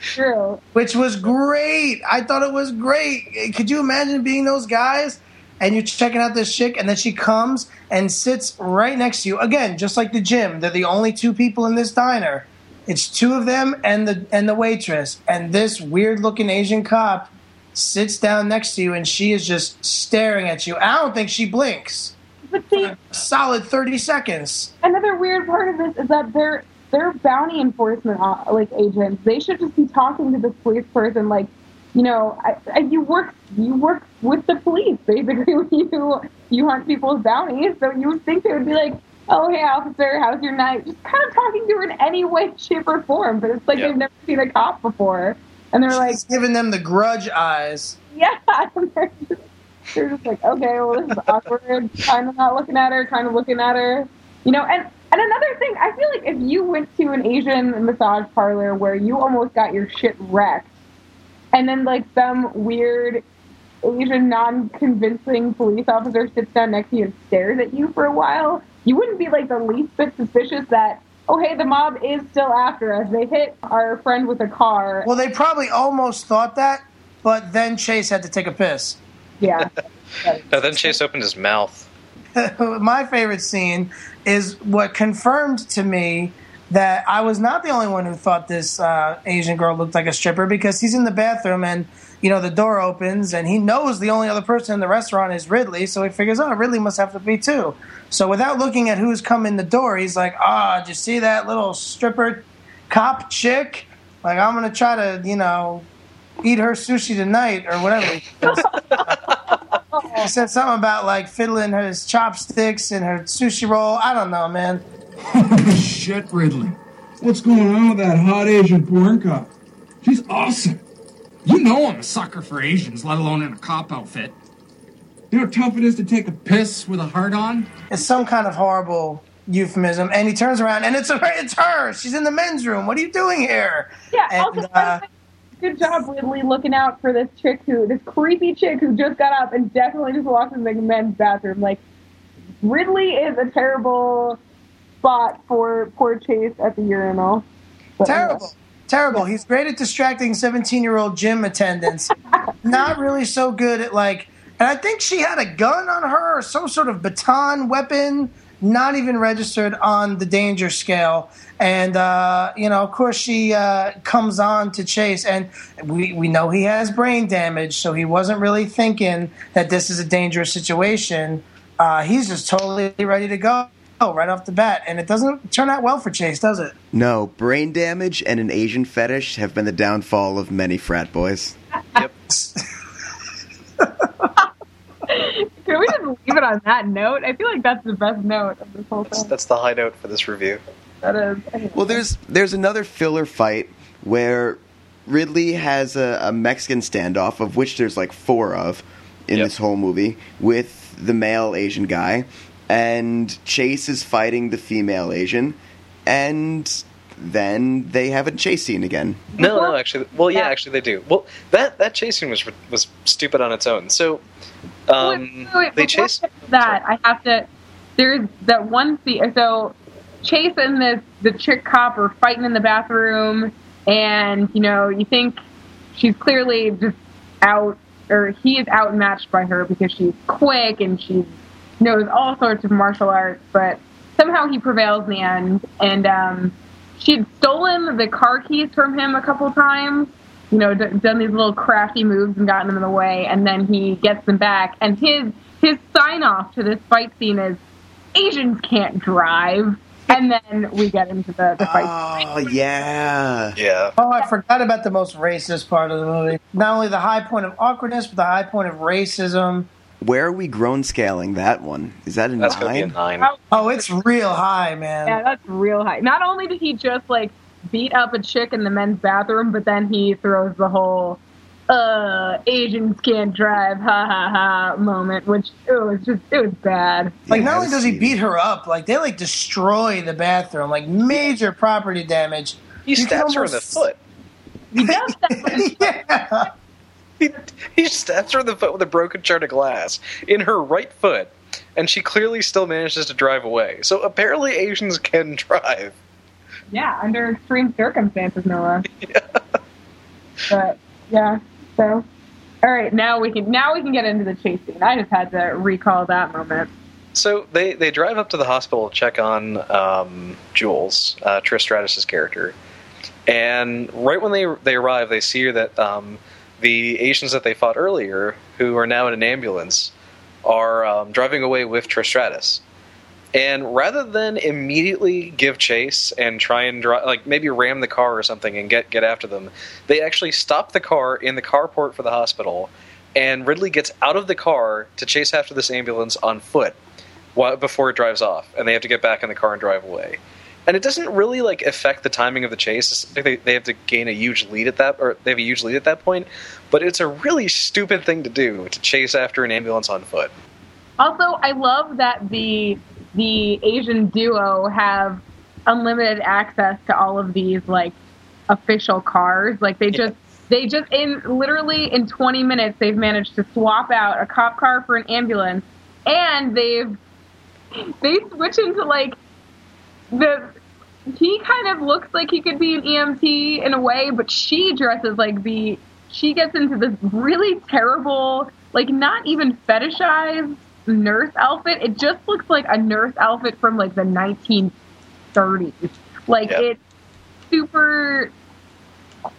True. which was great. I thought it was great. Could you imagine being those guys? And you're checking out this chick, and then she comes and sits right next to you. Again, just like the gym, they're the only two people in this diner. It's two of them and the and the waitress, and this weird looking Asian cop sits down next to you, and she is just staring at you. I don't think she blinks. But see, Solid thirty seconds. another weird part of this is that they're they're bounty enforcement uh, like agents. They should just be talking to this police person like, you know, I, I, you work you work with the police basically when you you hunt people's bounties. So you would think they would be like, oh hey officer, how's your night? Just kind of talking to her in any way, shape, or form. But it's like Yeah. they've never seen a cop before, and they're like, giving them the grudge eyes. yeah. They're, just, they're just like, okay, well, this is awkward. Kind of not looking at her, kind of looking at her. You know, and, and another thing, I feel like if you went to an Asian massage parlor where you almost got your shit wrecked, and then, like, some weird Asian non convincing police officer sits down next to you and stares at you for a while, you wouldn't be, like, the least bit suspicious that, oh, hey, the mob is still after us. They hit our friend with a car. Well, they probably almost thought that, but then Chase had to take a piss. Yeah. Now then Chase opened his mouth. my favorite scene is what confirmed to me that I was not the only one who thought this uh, Asian girl looked like a stripper because he's in the bathroom and you know the door opens and he knows the only other person in the restaurant is Ridley, so he figures, oh, Ridley must have to be too. So without looking at who's come in the door, he's like, ah, did you see that little stripper cop chick? Like I'm gonna try to you know eat her sushi tonight or whatever. he. He said something about like fiddling his chopsticks and her sushi roll. I don't know, man. Shit, Ridley. What's going on with that hot Asian porn cop? She's awesome. You know I'm a sucker for Asians, let alone in a cop outfit. You know how tough it is to take a Piss with a heart on? It's some kind of horrible euphemism. And he turns around and it's a, it's her. She's in the men's room. What are you doing here? Yeah, And, also, uh, good job, Ridley, looking out for this chick who, this creepy chick who just got up and definitely just walked in the men's bathroom. Like, Ridley is a terrible spot for poor Chase at the urinal. But Terrible. Terrible. He's great at distracting 17 year old gym attendants. Not really so good at, like, and I think she had a gun on her or some sort of baton weapon, not even registered on the danger scale. And, uh, you know, of course, she uh, comes on to Chase, and we, we know he has brain damage, so he wasn't really thinking that this is a dangerous situation. Uh, he's just totally ready to go right off the bat, and it doesn't turn out well for Chase, does it? No, brain damage and an Asian fetish have been the downfall of many frat boys. Yep. Can we just leave it on that note? I feel like that's the best note of this whole That's, thing. that's the high note for this review. That is. anyway. Well, there's there's another filler fight where Ridley has a, a Mexican standoff, of which there's like four of in Yep. this whole movie, with the male Asian guy, and Chase is fighting the female Asian, and then they have a chase scene again. No, no, actually, well, yeah, Yeah. actually, they do. Well, that that chase scene was was stupid on its own. So, um, wait, wait, they chase I get that. I have to. There's that one scene. So Chase and this the chick cop are fighting in the bathroom, and you know you think she's clearly just out, or he is outmatched by her because she's quick and she knows all sorts of martial arts, but somehow he prevails in the end. And um, she'd stolen the car keys from him a couple times. You know, d- done these little crafty moves and gotten them in the way, and then he gets them back. And his his sign off to this fight scene is Asians can't drive. And then we get into the, the fight. Oh yeah, yeah. Oh, I forgot about the most racist part of the movie. Not only the high point of awkwardness, but the high point of racism. Where are we grown scaling that one? Is that a That's gonna be a nine? nine. Oh, it's real high, man. Yeah, that's real high. Not only did he just like beat up a chick in the men's bathroom, but then he throws the whole uh Asians can't drive ha ha ha moment, which it was just it was bad. Like, Yeah, not only does he beat it. her up, like they like destroy the bathroom, like major property damage. He You can stabs her in the foot. He does that yeah. He, he stabs her in the foot with a broken shard of glass in her right foot, and she clearly still manages to drive away. So apparently, Asians can drive. Yeah, under extreme circumstances, Noah. But yeah, so all right, now we can now we can get into the chase scene. I just had to recall that moment. So they, they drive up to the hospital to check on um, Jules, uh, Trish Stratus's character, and right when they they arrive, they see that um, the Asians that they fought earlier, who are now in an ambulance, are um, driving away with Trish Stratus. And rather than immediately give chase and try and dri like maybe ram the car or something and get get after them, they actually stop the car in the carport for the hospital, and Ridley gets out of the car to chase after this ambulance on foot while, before it drives off, and they have to get back in the car and drive away. And it doesn't really like affect the timing of the chase. They, they have to gain a huge lead at that, or they have a huge lead at that point. But it's a really stupid thing to do to chase after an ambulance on foot. Also, I love that the the Asian duo have unlimited access to all of these like official cars. Like they just they just in literally in 20 minutes they've managed to swap out a cop car for an ambulance and they've they switch into like the he kind of looks like he could be an EMT in a way, but she dresses like the she gets into this really terrible, like not even fetishized nurse outfit. It just looks like a nurse outfit from like the 1930s. Like Yeah. it's super.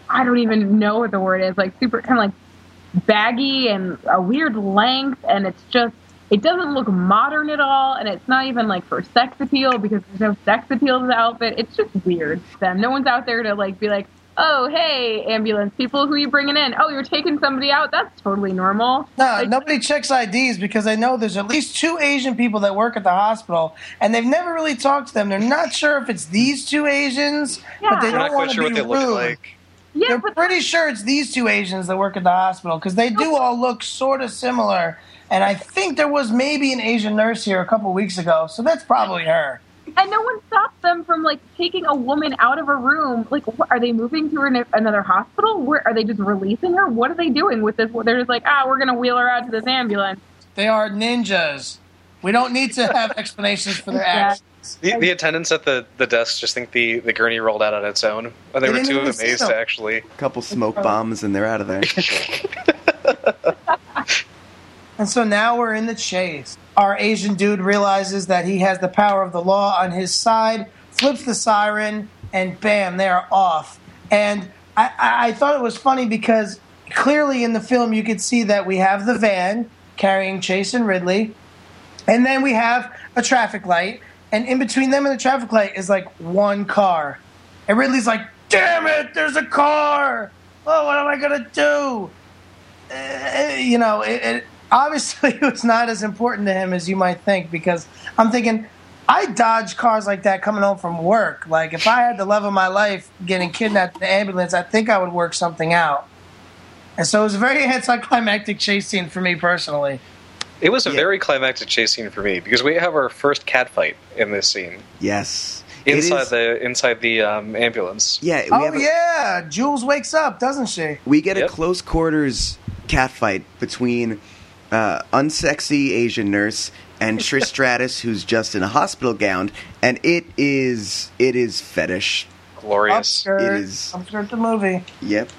I don't even know what the word is. Like super kind of like baggy and a weird length, and it's just it doesn't look modern at all, and it's not even like for sex appeal because there's no sex appeal to the outfit. It's just weird. Then no one's out there to like be like, oh hey ambulance people, who are you bringing in? Oh you're taking somebody out. That's totally normal. No, Like, nobody checks IDs because i know there's at least two Asian people that work at the hospital, and they've never really talked to them. They're not sure if it's these two Asians, but they Yeah. We're don't want to sure be what they rude. look like. Yeah, They're pretty sure it's these two Asians that work at the hospital because they do all look sort of similar. And I think there was maybe an Asian nurse here a couple weeks ago, so that's probably her. and no one stops them from like taking a woman out of a room. Like, what, are they moving to an, another hospital? Where are they just releasing her? What are they doing with this? They're just like, ah, we're gonna wheel her out to this ambulance. They are ninjas. We don't need to have explanations for their actions. The, the attendants at the, the desk just think the, the gurney rolled out on its own, and they They were too amazed them. to actually. A couple smoke bombs and they're out of there. And so now we're in the chase. Our Asian dude realizes that he has the power of the law on his side, flips the siren, and bam, they're off. And I, I, thought it was funny because clearly in the film you could see that we have the van carrying Chase and Ridley, and then we have a traffic light, and in between them and the traffic light is like one car. And Ridley's like, damn it, there's a car! Oh, what am I gonna do? uh, you know, it, it obviously it was not as important to him as you might think because I'm thinking I dodge cars like that coming home from work. Like if I had the love of my life getting kidnapped in the ambulance, I think I would work something out. And so it was a very anticlimactic chase scene for me personally. It was a Yeah. very climactic chase scene for me because we have our first cat fight in this scene Yes. Inside the inside the um, ambulance. Yeah, we oh have a- yeah, Jules wakes up, doesn't she? we get Yep. a close quarters cat fight between uh, unsexy Asian nurse and Trish Stratus, who's just in a hospital gown, and it is it is fetish. Glorious. Upskirt, It is- upskirt the movie. Yep,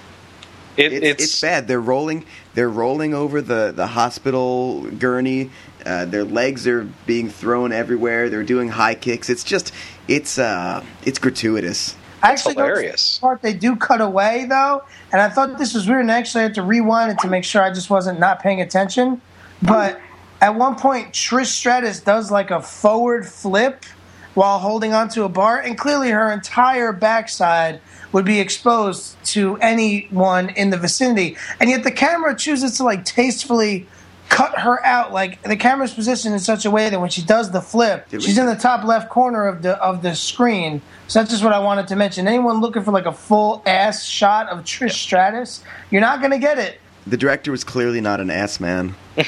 It, it's, it's, it's bad. They're rolling they're rolling over the the hospital gurney. Uh, their legs are being thrown everywhere. They're doing high kicks. It's just it's uh it's gratuitous. I actually hilarious. part they do cut away though, and I thought this was weird, and actually I had to rewind it to make sure I just wasn't not paying attention. But at one point, Trish Stratus does like a forward flip while holding onto a bar, and clearly her entire backside would be exposed to anyone in the vicinity, and yet the camera chooses to like tastefully cut her out. Like the camera's positioned in such a way that when she does the flip, Did we- she's in the top left corner of the of the screen. So that's just what I wanted to mention. Anyone looking for like a full ass shot of Trish Stratus, you're not gonna get it. The director was clearly not an ass man. I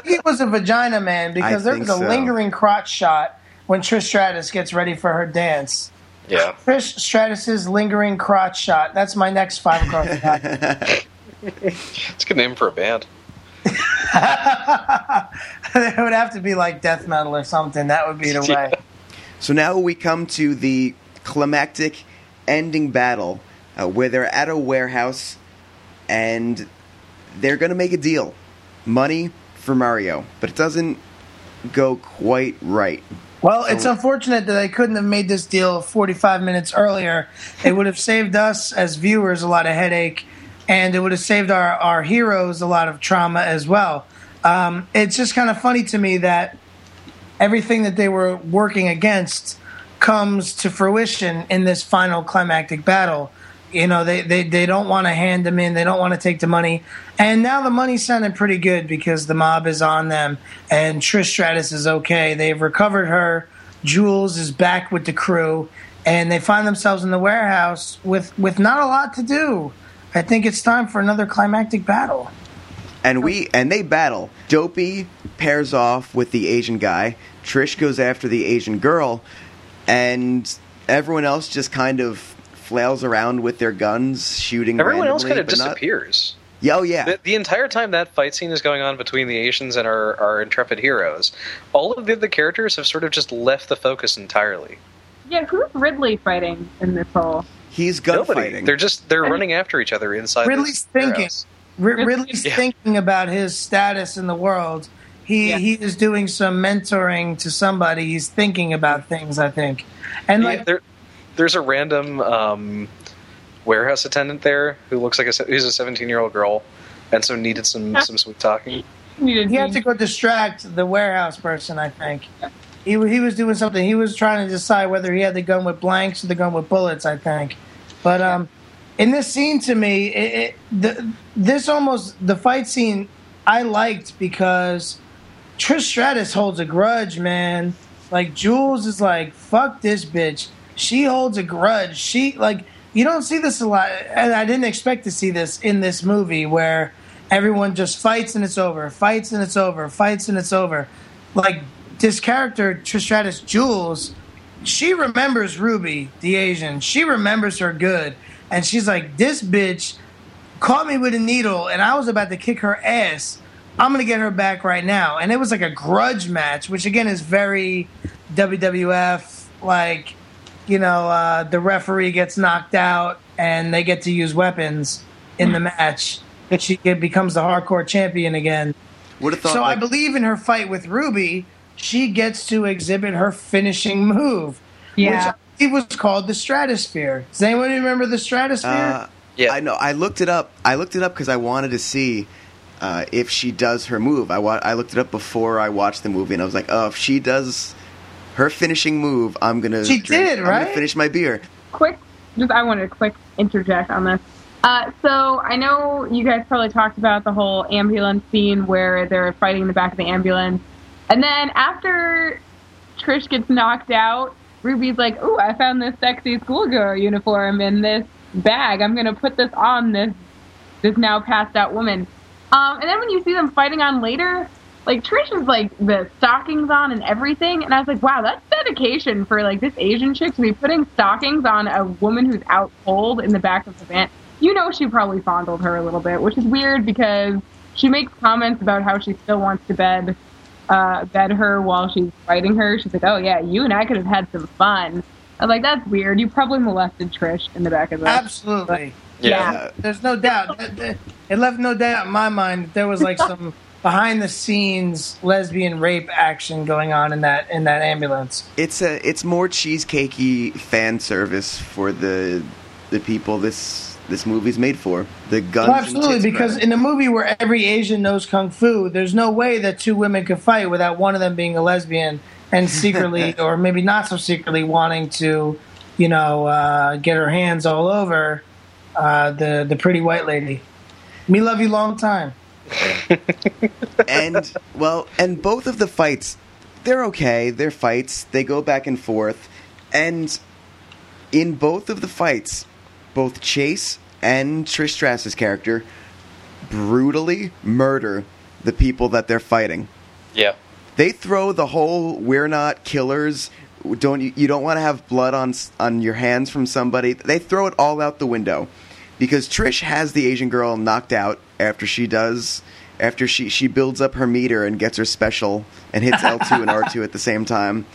think it was a vagina man because I there was a so. lingering crotch shot when Trish Stratus gets ready for her dance. yeah. Trish Stratus's lingering crotch shot. That's my next five across. It's a good name for a band. It would have to be like death metal or something. That would be the way. So now we come to the climactic ending battle uh, where they're at a warehouse and they're going to make a deal. Money for Mario, but it doesn't go quite right. Well, it's unfortunate that they couldn't have made this deal 45 minutes earlier. It would have saved us as viewers a lot of headache, and it would have saved our, our heroes a lot of trauma as well. Um, it's just kind of funny to me that everything that they were working against comes to fruition in this final climactic battle. You know, they, they, they don't want to hand them in, they don't want to take the money. And now the money's sounding pretty good because the mob is on them and Trish Stratus is okay. They've recovered her. Jules is back with the crew and they find themselves in the warehouse with, with not a lot to do. I think it's time for another climactic battle. And we and they battle. Dopey pairs off with the Asian guy. Trish goes after the Asian girl, and everyone else just kind of flails around with their guns, shooting. Everyone else kind of but not- disappears. Yeah, oh yeah. The, the entire time that fight scene is going on between the Asians and our, our intrepid heroes, all of the other characters have sort of just left the focus entirely. Yeah, who's Ridley fighting in this whole? He's Nobody. gunfighting. They're just they're I mean- running after each other inside. Ridley's this thinking. warehouse. Ri- Ridley's Yeah. thinking about his status in the world. He Yeah. he is doing some mentoring to somebody. He's thinking about things. I think, and Yeah, like there, there's a random um, warehouse attendant there who looks like a se- who's a 17 year old girl, and so needed some some sweet talking. Needed he had to go distract the warehouse person. I think he he was doing something. He was trying to decide whether he had the gun with blanks or the gun with bullets. I think, but um, in this scene, to me, it, it, the this almost the fight scene I liked because Trish Stratus holds a grudge, man. Like Jules is like, fuck this bitch. She holds a grudge. She like you don't see this a lot, and I didn't expect to see this in this movie where everyone just fights and it's over, fights and it's over, fights and it's over. Like this character, Trish Stratus, Jules, she remembers Ruby, the Asian. She remembers her good, and she's like, this bitch caught me with a needle, and I was about to kick her ass. I'm going to get her back right now. And it was like a grudge match, which again is very WWF. Like, you know, uh, the referee gets knocked out and they get to use weapons in the match. That She becomes the hardcore champion again. Would have thought. So I believe in her fight with Ruby, she gets to exhibit her finishing move, which Yeah. I believe was called the Stratusphere. Does anyone remember the Stratusphere? Uh, Yeah. I know. I looked it up. I looked it up because I wanted to see uh, if she does her move. I wa- I looked it up before I watched the movie, and I was like, oh, if she does her finishing move, I'm gonna. She drink- did, I'm gonna right? finish my beer. quick, just I wanted to quick interject on this. Uh, so I know you guys probably talked about the whole ambulance scene where they're fighting in the back of the ambulance, and then after Trish gets knocked out, Ruby's like, "Ooh, I found this sexy schoolgirl uniform in this bag. I'm gonna put this on this this now passed out woman." Um, and then when you see them fighting on later, like Trish is like the stockings on and everything, and I was like, wow, that's dedication for like this Asian chick to be putting stockings on a woman who's out cold in the back of the van. You know, she probably fondled her a little bit, which is weird because she makes comments about how she still wants to bed uh, bed her while she's fighting her. She's like, oh yeah, you and I could have had some fun. I was like, that's weird. You probably molested Trish in the back of the Absolutely. Yeah. Uh, There's no doubt. That- that- It left no doubt in my mind that there was like some behind the scenes lesbian rape action going on in that in that ambulance. it's a. It's more cheesecakey fan service for the the people this this movie's made for. The guns. Well, absolutely, because crowd. in a movie where every Asian knows kung fu, there's no way that two women could fight without one of them being a lesbian and secretly, or maybe not so secretly, wanting to, you know, uh, get her hands all over uh, the the pretty white lady. Me love you long time. and well, and both of the fights, they're okay. They're fights. They go back and forth, and in both of the fights, both Chase and Trish Stratus' character brutally murder the people that they're fighting. Yeah. They throw the whole "we're not killers." Don't you, you don't want to have blood on on your hands from somebody? They throw it all out the window because Trish has the Asian girl knocked out after she does after she she builds up her meter and gets her special and hits L two and R two at the same time.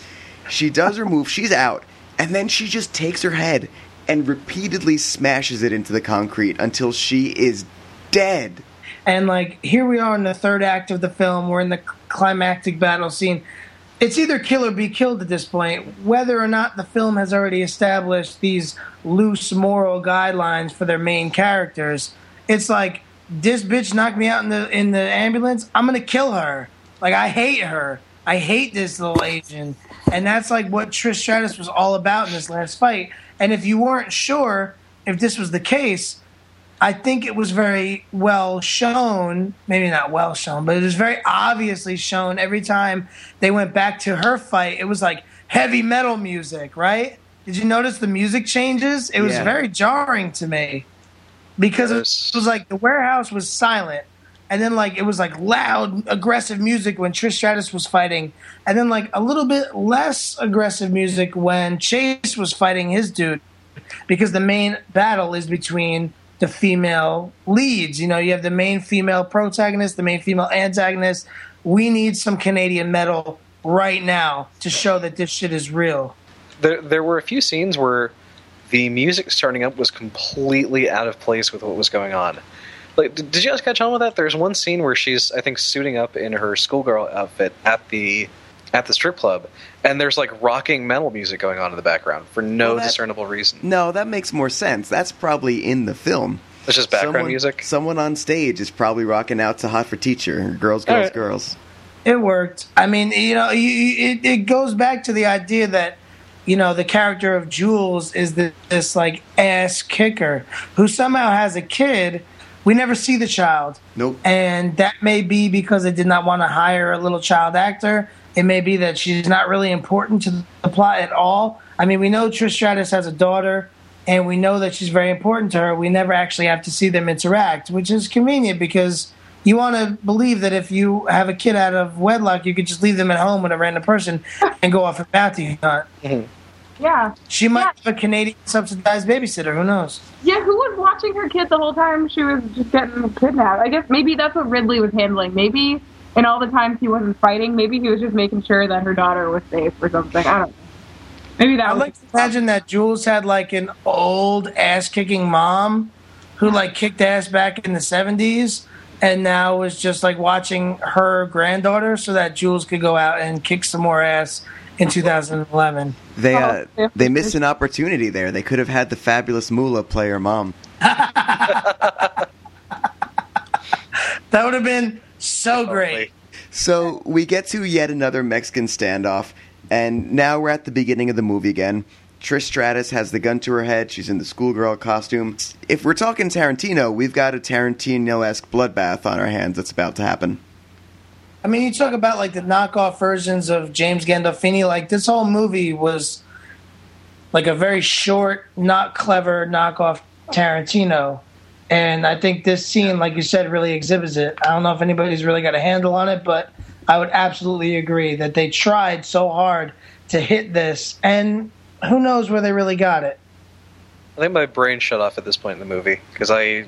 She does her move. She's out, and then she just takes her head and repeatedly smashes it into the concrete until she is dead. And like here we are in the third act of the film. We're in the climactic battle scene. It's either kill or be killed at this point. Whether or not the film has already established these loose moral guidelines for their main characters, it's like this bitch knocked me out in the in the ambulance. I'm gonna kill her. Like I hate her. I hate this little Asian. And that's like what Trish Stratus was all about in this last fight. And if you weren't sure if this was the case, I think it was very well shown, maybe not well shown, but it was very obviously shown every time they went back to her fight. It was like heavy metal music, right? Did you notice the music changes? It was Yeah. very jarring to me because it was like the warehouse was silent. And then like it was like loud, aggressive music when Trish Stratus was fighting, and then like a little bit less aggressive music when Chase was fighting his dude because the main battle is between the female leads. You know, you have the main female protagonist, the main female antagonist. We need some Canadian metal right now to show that this shit is real. There, there were a few scenes where the music starting up was completely out of place with what was going on. Like, did did you guys catch on with that? There's one scene where she's, I think, suiting up in her schoolgirl outfit at the at the strip club, and there's like rocking metal music going on in the background for no Well, that- discernible reason. No, that makes more sense. That's probably in the film. It's just background someone, music. Someone on stage is probably rocking out to "Hot for Teacher," "Girls, Girls, Alright. Girls." It worked. I mean, you know, you, you- it, it goes back to the idea that, you know, the character of Jules is this, this like ass kicker who somehow has a kid. We never see the child. Nope. And that may be because they did not want to hire a little child actor. It may be that she's not really important to the plot at all. I mean, we know Trish Stratus has a daughter, and we know that she's very important to her. We never actually have to see them interact, which is convenient because you want to believe that if you have a kid out of wedlock, you could just leave them at home with a random person and go off a bounty hunt. Yeah. She might Yeah. have a Canadian subsidized babysitter. Who knows? Yeah, who was watching her kid the whole time she was just getting kidnapped? I guess maybe that's what Ridley was handling. Maybe in all the times he wasn't fighting, maybe he was just making sure that her daughter was safe or something. I don't know. Maybe that I like to imagine that Jules had like an old ass kicking mom who like kicked ass back in the seventies and now was just like watching her granddaughter so that Jules could go out and kick some more ass in 2011. They uh, Oh, yeah. they missed an opportunity there. They could have had the fabulous Moolah play her mom. That would have been so great. So we get to yet another Mexican standoff, and now we're at the beginning of the movie again. Trish Stratus has the gun to her head. She's in the schoolgirl costume. If we're talking Tarantino, we've got a Tarantino esque bloodbath on our hands that's about to happen. I mean, you talk about like the knockoff versions of James Gandolfini. Like this whole movie was like a very short, not clever knockoff Tarantino. And I think this scene, like you said, really exhibits it. I don't know if anybody's really got a handle on it, but I would absolutely agree that they tried so hard to hit this, and who knows where they really got it. I think my brain shut off at this point in the movie because I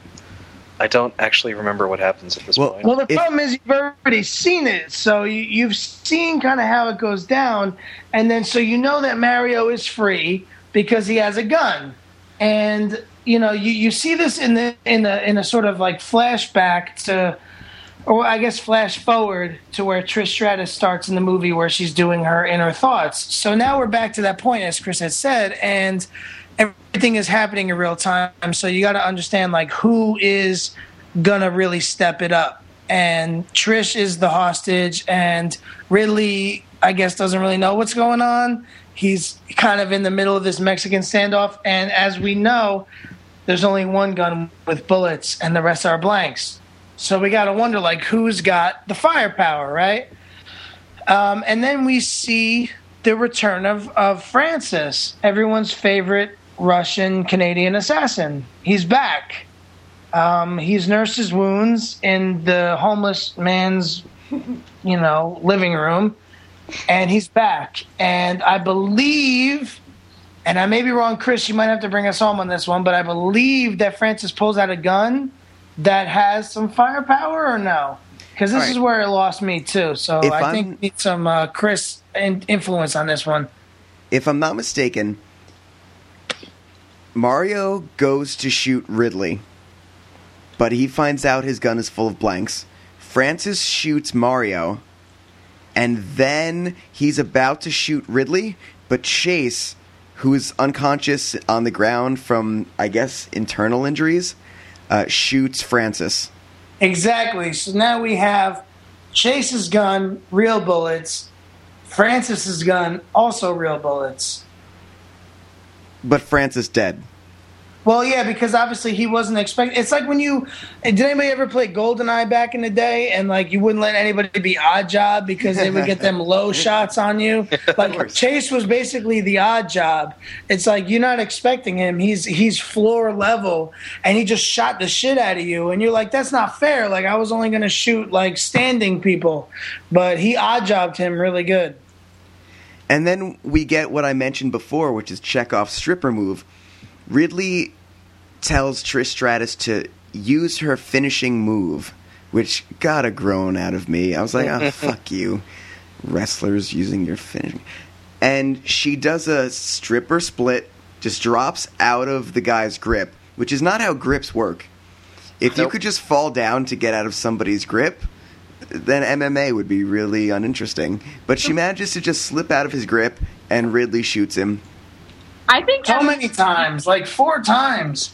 I don't actually remember what happens at this Well- point. Well, the If- problem is you've already seen it, so you, you've seen kind of how it goes down, and then so you know that Mario is free because he has a gun, and you know you, you see this in the in the in a sort of like flashback to, or I guess flash forward to where Trish Stratus starts in the movie where she's doing her inner thoughts. So now we're back to that point, as Chris had said, and everything is happening in real time. So you got to understand like who is gonna really step it up. And Trish is the hostage, and Ridley, I guess, doesn't really know what's going on. He's kind of in the middle of this Mexican standoff, and as we know, there's only one gun with bullets, and the rest are blanks. So we got to wonder, like, who's got the firepower, right? Um, and then we see the return of, of Francis, everyone's favorite Russian Canadian assassin. He's back. Um, he's nursed his wounds in the homeless man's, you know, living room, and he's back. And I believe, and I may be wrong, Chris, you might have to bring us home on this one, but I believe that Francis pulls out a gun that has some firepower, or no? Because this right. is where it lost me too. So If I I'm- think we need some uh, Chris in- influence on this one. If I'm not mistaken, Mario goes to shoot Ridley, but he finds out his gun is full of blanks. Francis shoots Mario, and then he's about to shoot Ridley, but Chase, who is unconscious on the ground from, I guess, internal injuries, uh, shoots Francis. Exactly. So now we have Chase's gun, real bullets. Francis's gun, also real bullets. But Francis dead. Well, yeah, because obviously he wasn't expecting. It's like when you did anybody ever play GoldenEye back in the day, and like you wouldn't let anybody be Oddjob because they would get them low shots on you. Like. Chase was basically the Oddjob. It's like you're not expecting him. He's he's floor level, and he just shot the shit out of you, and you're like, that's not fair. Like I was only going to shoot like standing people, but he odd jobbed him really good. And then we get what I mentioned before, which is Chekhov's stripper move. Ridley tells Trish Stratus to use her finishing move, which got a groan out of me. I was like, oh, fuck you. Wrestlers using your finishing. And she does a stripper split, just drops out of the guy's grip, which is not how grips work. If you could just fall down to get out of somebody's grip, then MMA would be really uninteresting. But she manages to just slip out of his grip, and Ridley shoots him. I think How many times? Like four times.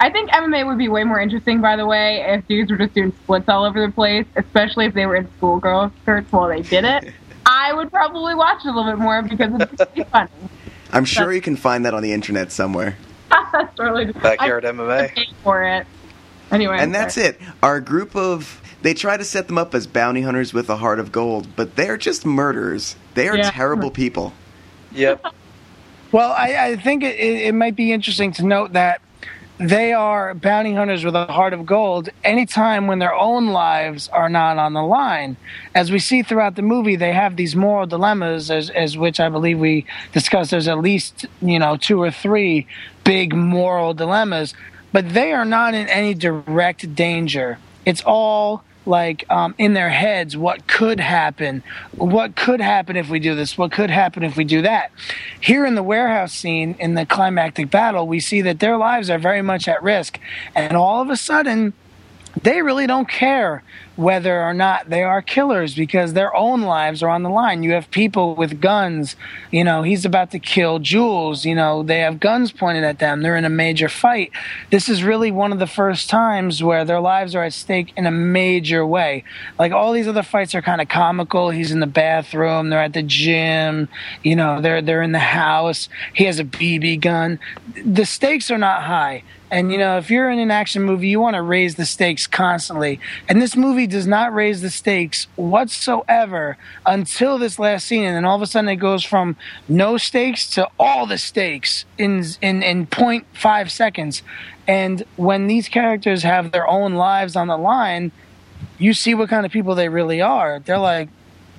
I think MMA would be way more interesting, by the way, if dudes were just doing splits all over the place, especially if they were in schoolgirl skirts while they did it. I would probably watch it a little bit more because it's pretty funny. I'm sure you can find that on the internet somewhere. that's really Backyard I MMA. paid for it. Anyway, And that's it. Our group of. They try to set them up as bounty hunters with a heart of gold, but they're just murderers. They are Yeah. terrible people. Yep. Well, I, I think it, it, it might be interesting to note that they are bounty hunters with a heart of gold anytime when their own lives are not on the line. As we see throughout the movie, they have these moral dilemmas, as, as which I believe we discussed. There's at least, you know, two or three big moral dilemmas, but they are not in any direct danger. It's all like um, in their heads what could happen? What could happen if we do this? What could happen if we do that? Here in the warehouse scene in the climactic battle we see that their lives are very much at risk. And all of a sudden they really don't care whether or not they are killers because their own lives are on the line. You have people with guns, you know, he's about to kill Jules, you know, they have guns pointed at them. They're in a major fight. This is really one of the first times where their lives are at stake in a major way. Like all these other fights are kind of comical. He's in the bathroom, they're at the gym, you know, they're they're in the house. He has a BB gun. The stakes are not high. And you know, if you're in an action movie, you want to raise the stakes constantly. And this movie does not raise the stakes whatsoever until this last scene, and then all of a sudden it goes from no stakes to all the stakes in in in 0.5 seconds. And when these characters have their own lives on the line, you see what kind of people they really are. They're like,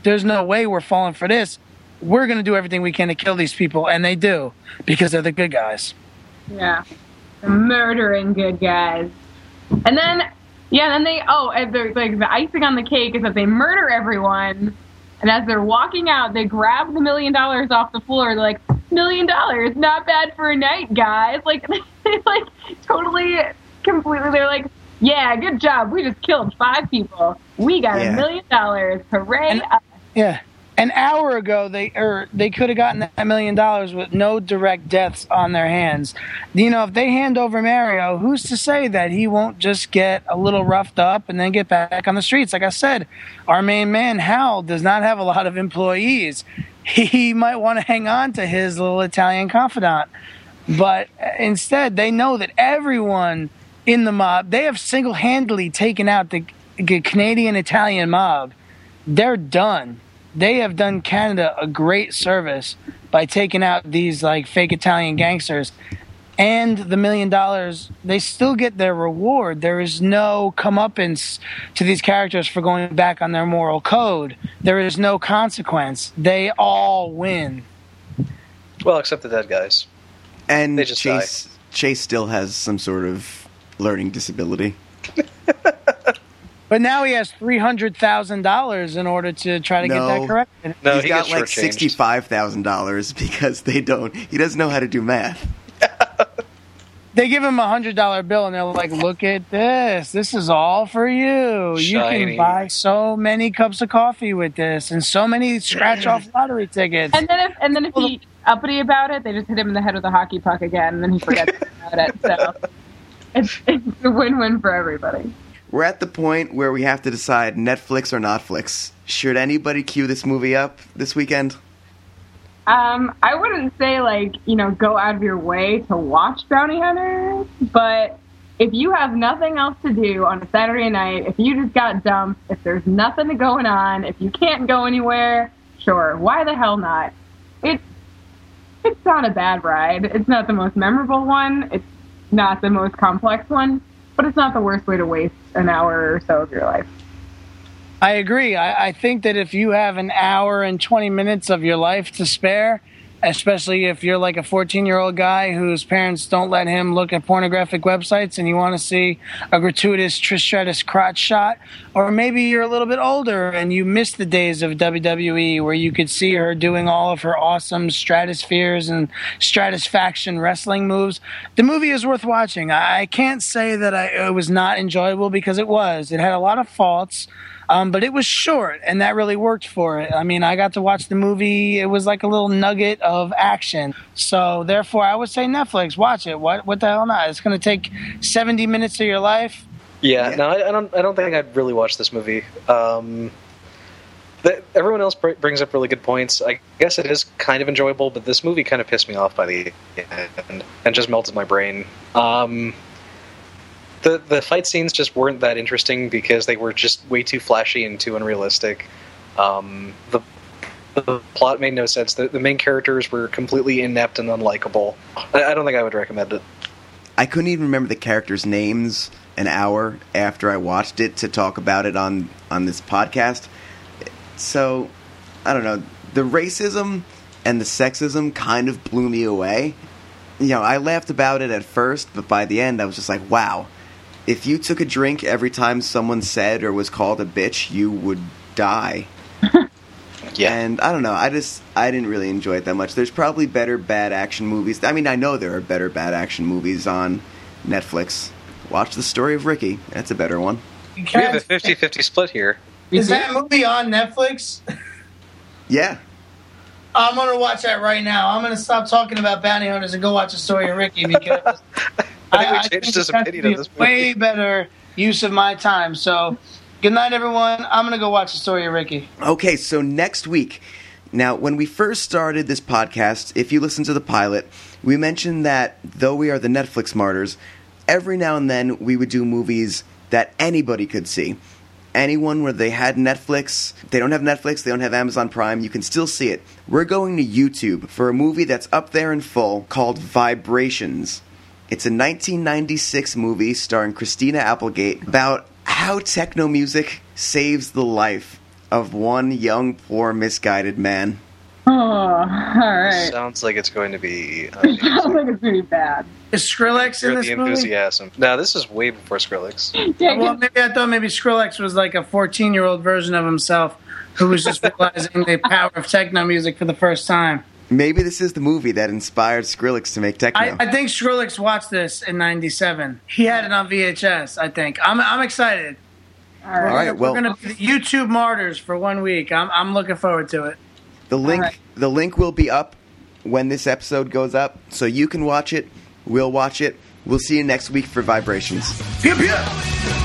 there's no way we're falling for this. We're going to do everything we can to kill these people, and they do because they're the good guys. Yeah. Murdering good guys. And then, yeah, then they, oh, and they're, like the icing on the cake is that they murder everyone. And as they're walking out, they grab the million dollars off the floor. They're like, million dollars, not bad for a night, guys. Like, they like totally, completely, they're like, yeah, good job. We just killed five people. We got Yeah. a million dollars. Hooray. And- us." Yeah. An hour ago, they or they could have gotten that million dollars with no direct deaths on their hands. You know, if they hand over Mario, who's to say that he won't just get a little roughed up and then get back on the streets? Like I said, our main man Hal does not have a lot of employees. He might want to hang on to his little Italian confidant, but uh, instead, they know that everyone in the mob they have single-handedly taken out the, the Canadian Italian mob. They're done they have done Canada a great service by taking out these like fake Italian gangsters. And the million dollars they still get their reward. There is no comeuppance to these characters for going back on their moral code. There is no consequence. They all win. Well, except the dead guys. And They just Chase Chase still has some sort of learning disability. but now he has $300000 in order to try to get that correct. No, He's he got like sixty-five thousand dollars because they don't. He doesn't know how to do math. they give him a hundred dollar bill and they're like, "Look at this! This is all for you. You can buy so many cups of coffee with this, and so many scratch off lottery tickets." And then if and then if he uppity about it, they just hit him in the head with a hockey puck again, and then he forgets about it. So it's it's a win-win for everybody. We're at the point where we have to decide Netflix or Notflix. Should anybody queue this movie up this weekend? Um, I wouldn't say like you know go out of your way to watch Bounty Hunters, but if you have nothing else to do on a Saturday night, if you just got dumped, if there's nothing going on, if you can't go anywhere, sure, why the hell not? It's it's not a bad ride. It's not the most memorable one. It's not the most complex one, but it's not the worst way to waste an hour or so of your life. I agree. I, I think that if you have an hour and 20 minutes of your life to spare, especially if you're like a 14 year old guy whose parents don't let him look at pornographic websites and you want to see a gratuitous Trish crotch shot, or maybe you're a little bit older and you miss the days of WWE where you could see her doing all of her awesome Stratuspheres and Stratusfaction wrestling moves, the movie is worth watching. I, I can't say that I, it was not enjoyable because it was. It had a lot of faults. Um, but it was short, and that really worked for it. I mean, I got to watch the movie. It was like a little nugget of action. So, therefore, I would say Netflix, watch it. What what the hell not? It's going to take seventy minutes of your life. Yeah, Yeah. no, I, I don't. I don't think I'd really watch this movie. Um, the, everyone else br- brings up really good points. I guess it is kind of enjoyable, but this movie kind of pissed me off by the end and just melted my brain. Um, the the fight scenes just weren't that interesting because they were just way too flashy and too unrealistic. Um, the the plot made no sense. The, the main characters were completely inept and unlikable. I, I don't think I would recommend it. I couldn't even remember the characters' names an hour after I watched it to talk about it on on this podcast. So, I don't know. The racism and the sexism kind of blew me away. You know, I laughed about it at first, but by the end, I was just like, wow. If you took a drink every time someone said or was called a bitch, you would die. Yeah. And I don't know. I just I didn't really enjoy it that much. There's probably better bad action movies. I mean, I know there are better bad action movies on Netflix. Watch the story of Ricky. That's a better one. we have a 50-50 split here. Is that movie on Netflix? Yeah. I'm gonna watch that right now. I'm gonna stop talking about bounty hunters and go watch the story of Ricky because I think we changed his it has to opinion of this a way better use of my time. So, good night, everyone. I'm gonna go watch the story of Ricky. Okay, so next week. Now, when we first started this podcast, if you listen to the pilot, we mentioned that though we are the Netflix martyrs, every now and then we would do movies that anybody could see. Anyone where they had Netflix, they don't have Netflix, they don't have Amazon Prime, you can still see it. We're going to YouTube for a movie that's up there in full called Vibrations. It's a 1996 movie starring Christina Applegate about how techno music saves the life of one young, poor, misguided man. Oh, all right. Sounds like it's going to be. Uh, it sounds like it's pretty bad. Is Skrillex in this the movie? enthusiasm. Now, this is way before Skrillex. Yeah, Well, maybe I thought maybe Skrillex was like a 14 year old version of himself who was just realizing the power of techno music for the first time. Maybe this is the movie that inspired Skrillex to make techno. I, I think Skrillex watched this in '97. He had it on VHS. I think. I'm I'm excited. all right. All right, well, We're gonna be YouTube martyrs for one week. I'm I'm looking forward to it. the link right. the link will be up when this episode goes up, so you can watch it. We'll watch it. We'll see you next week for Vibrations. Pew pew.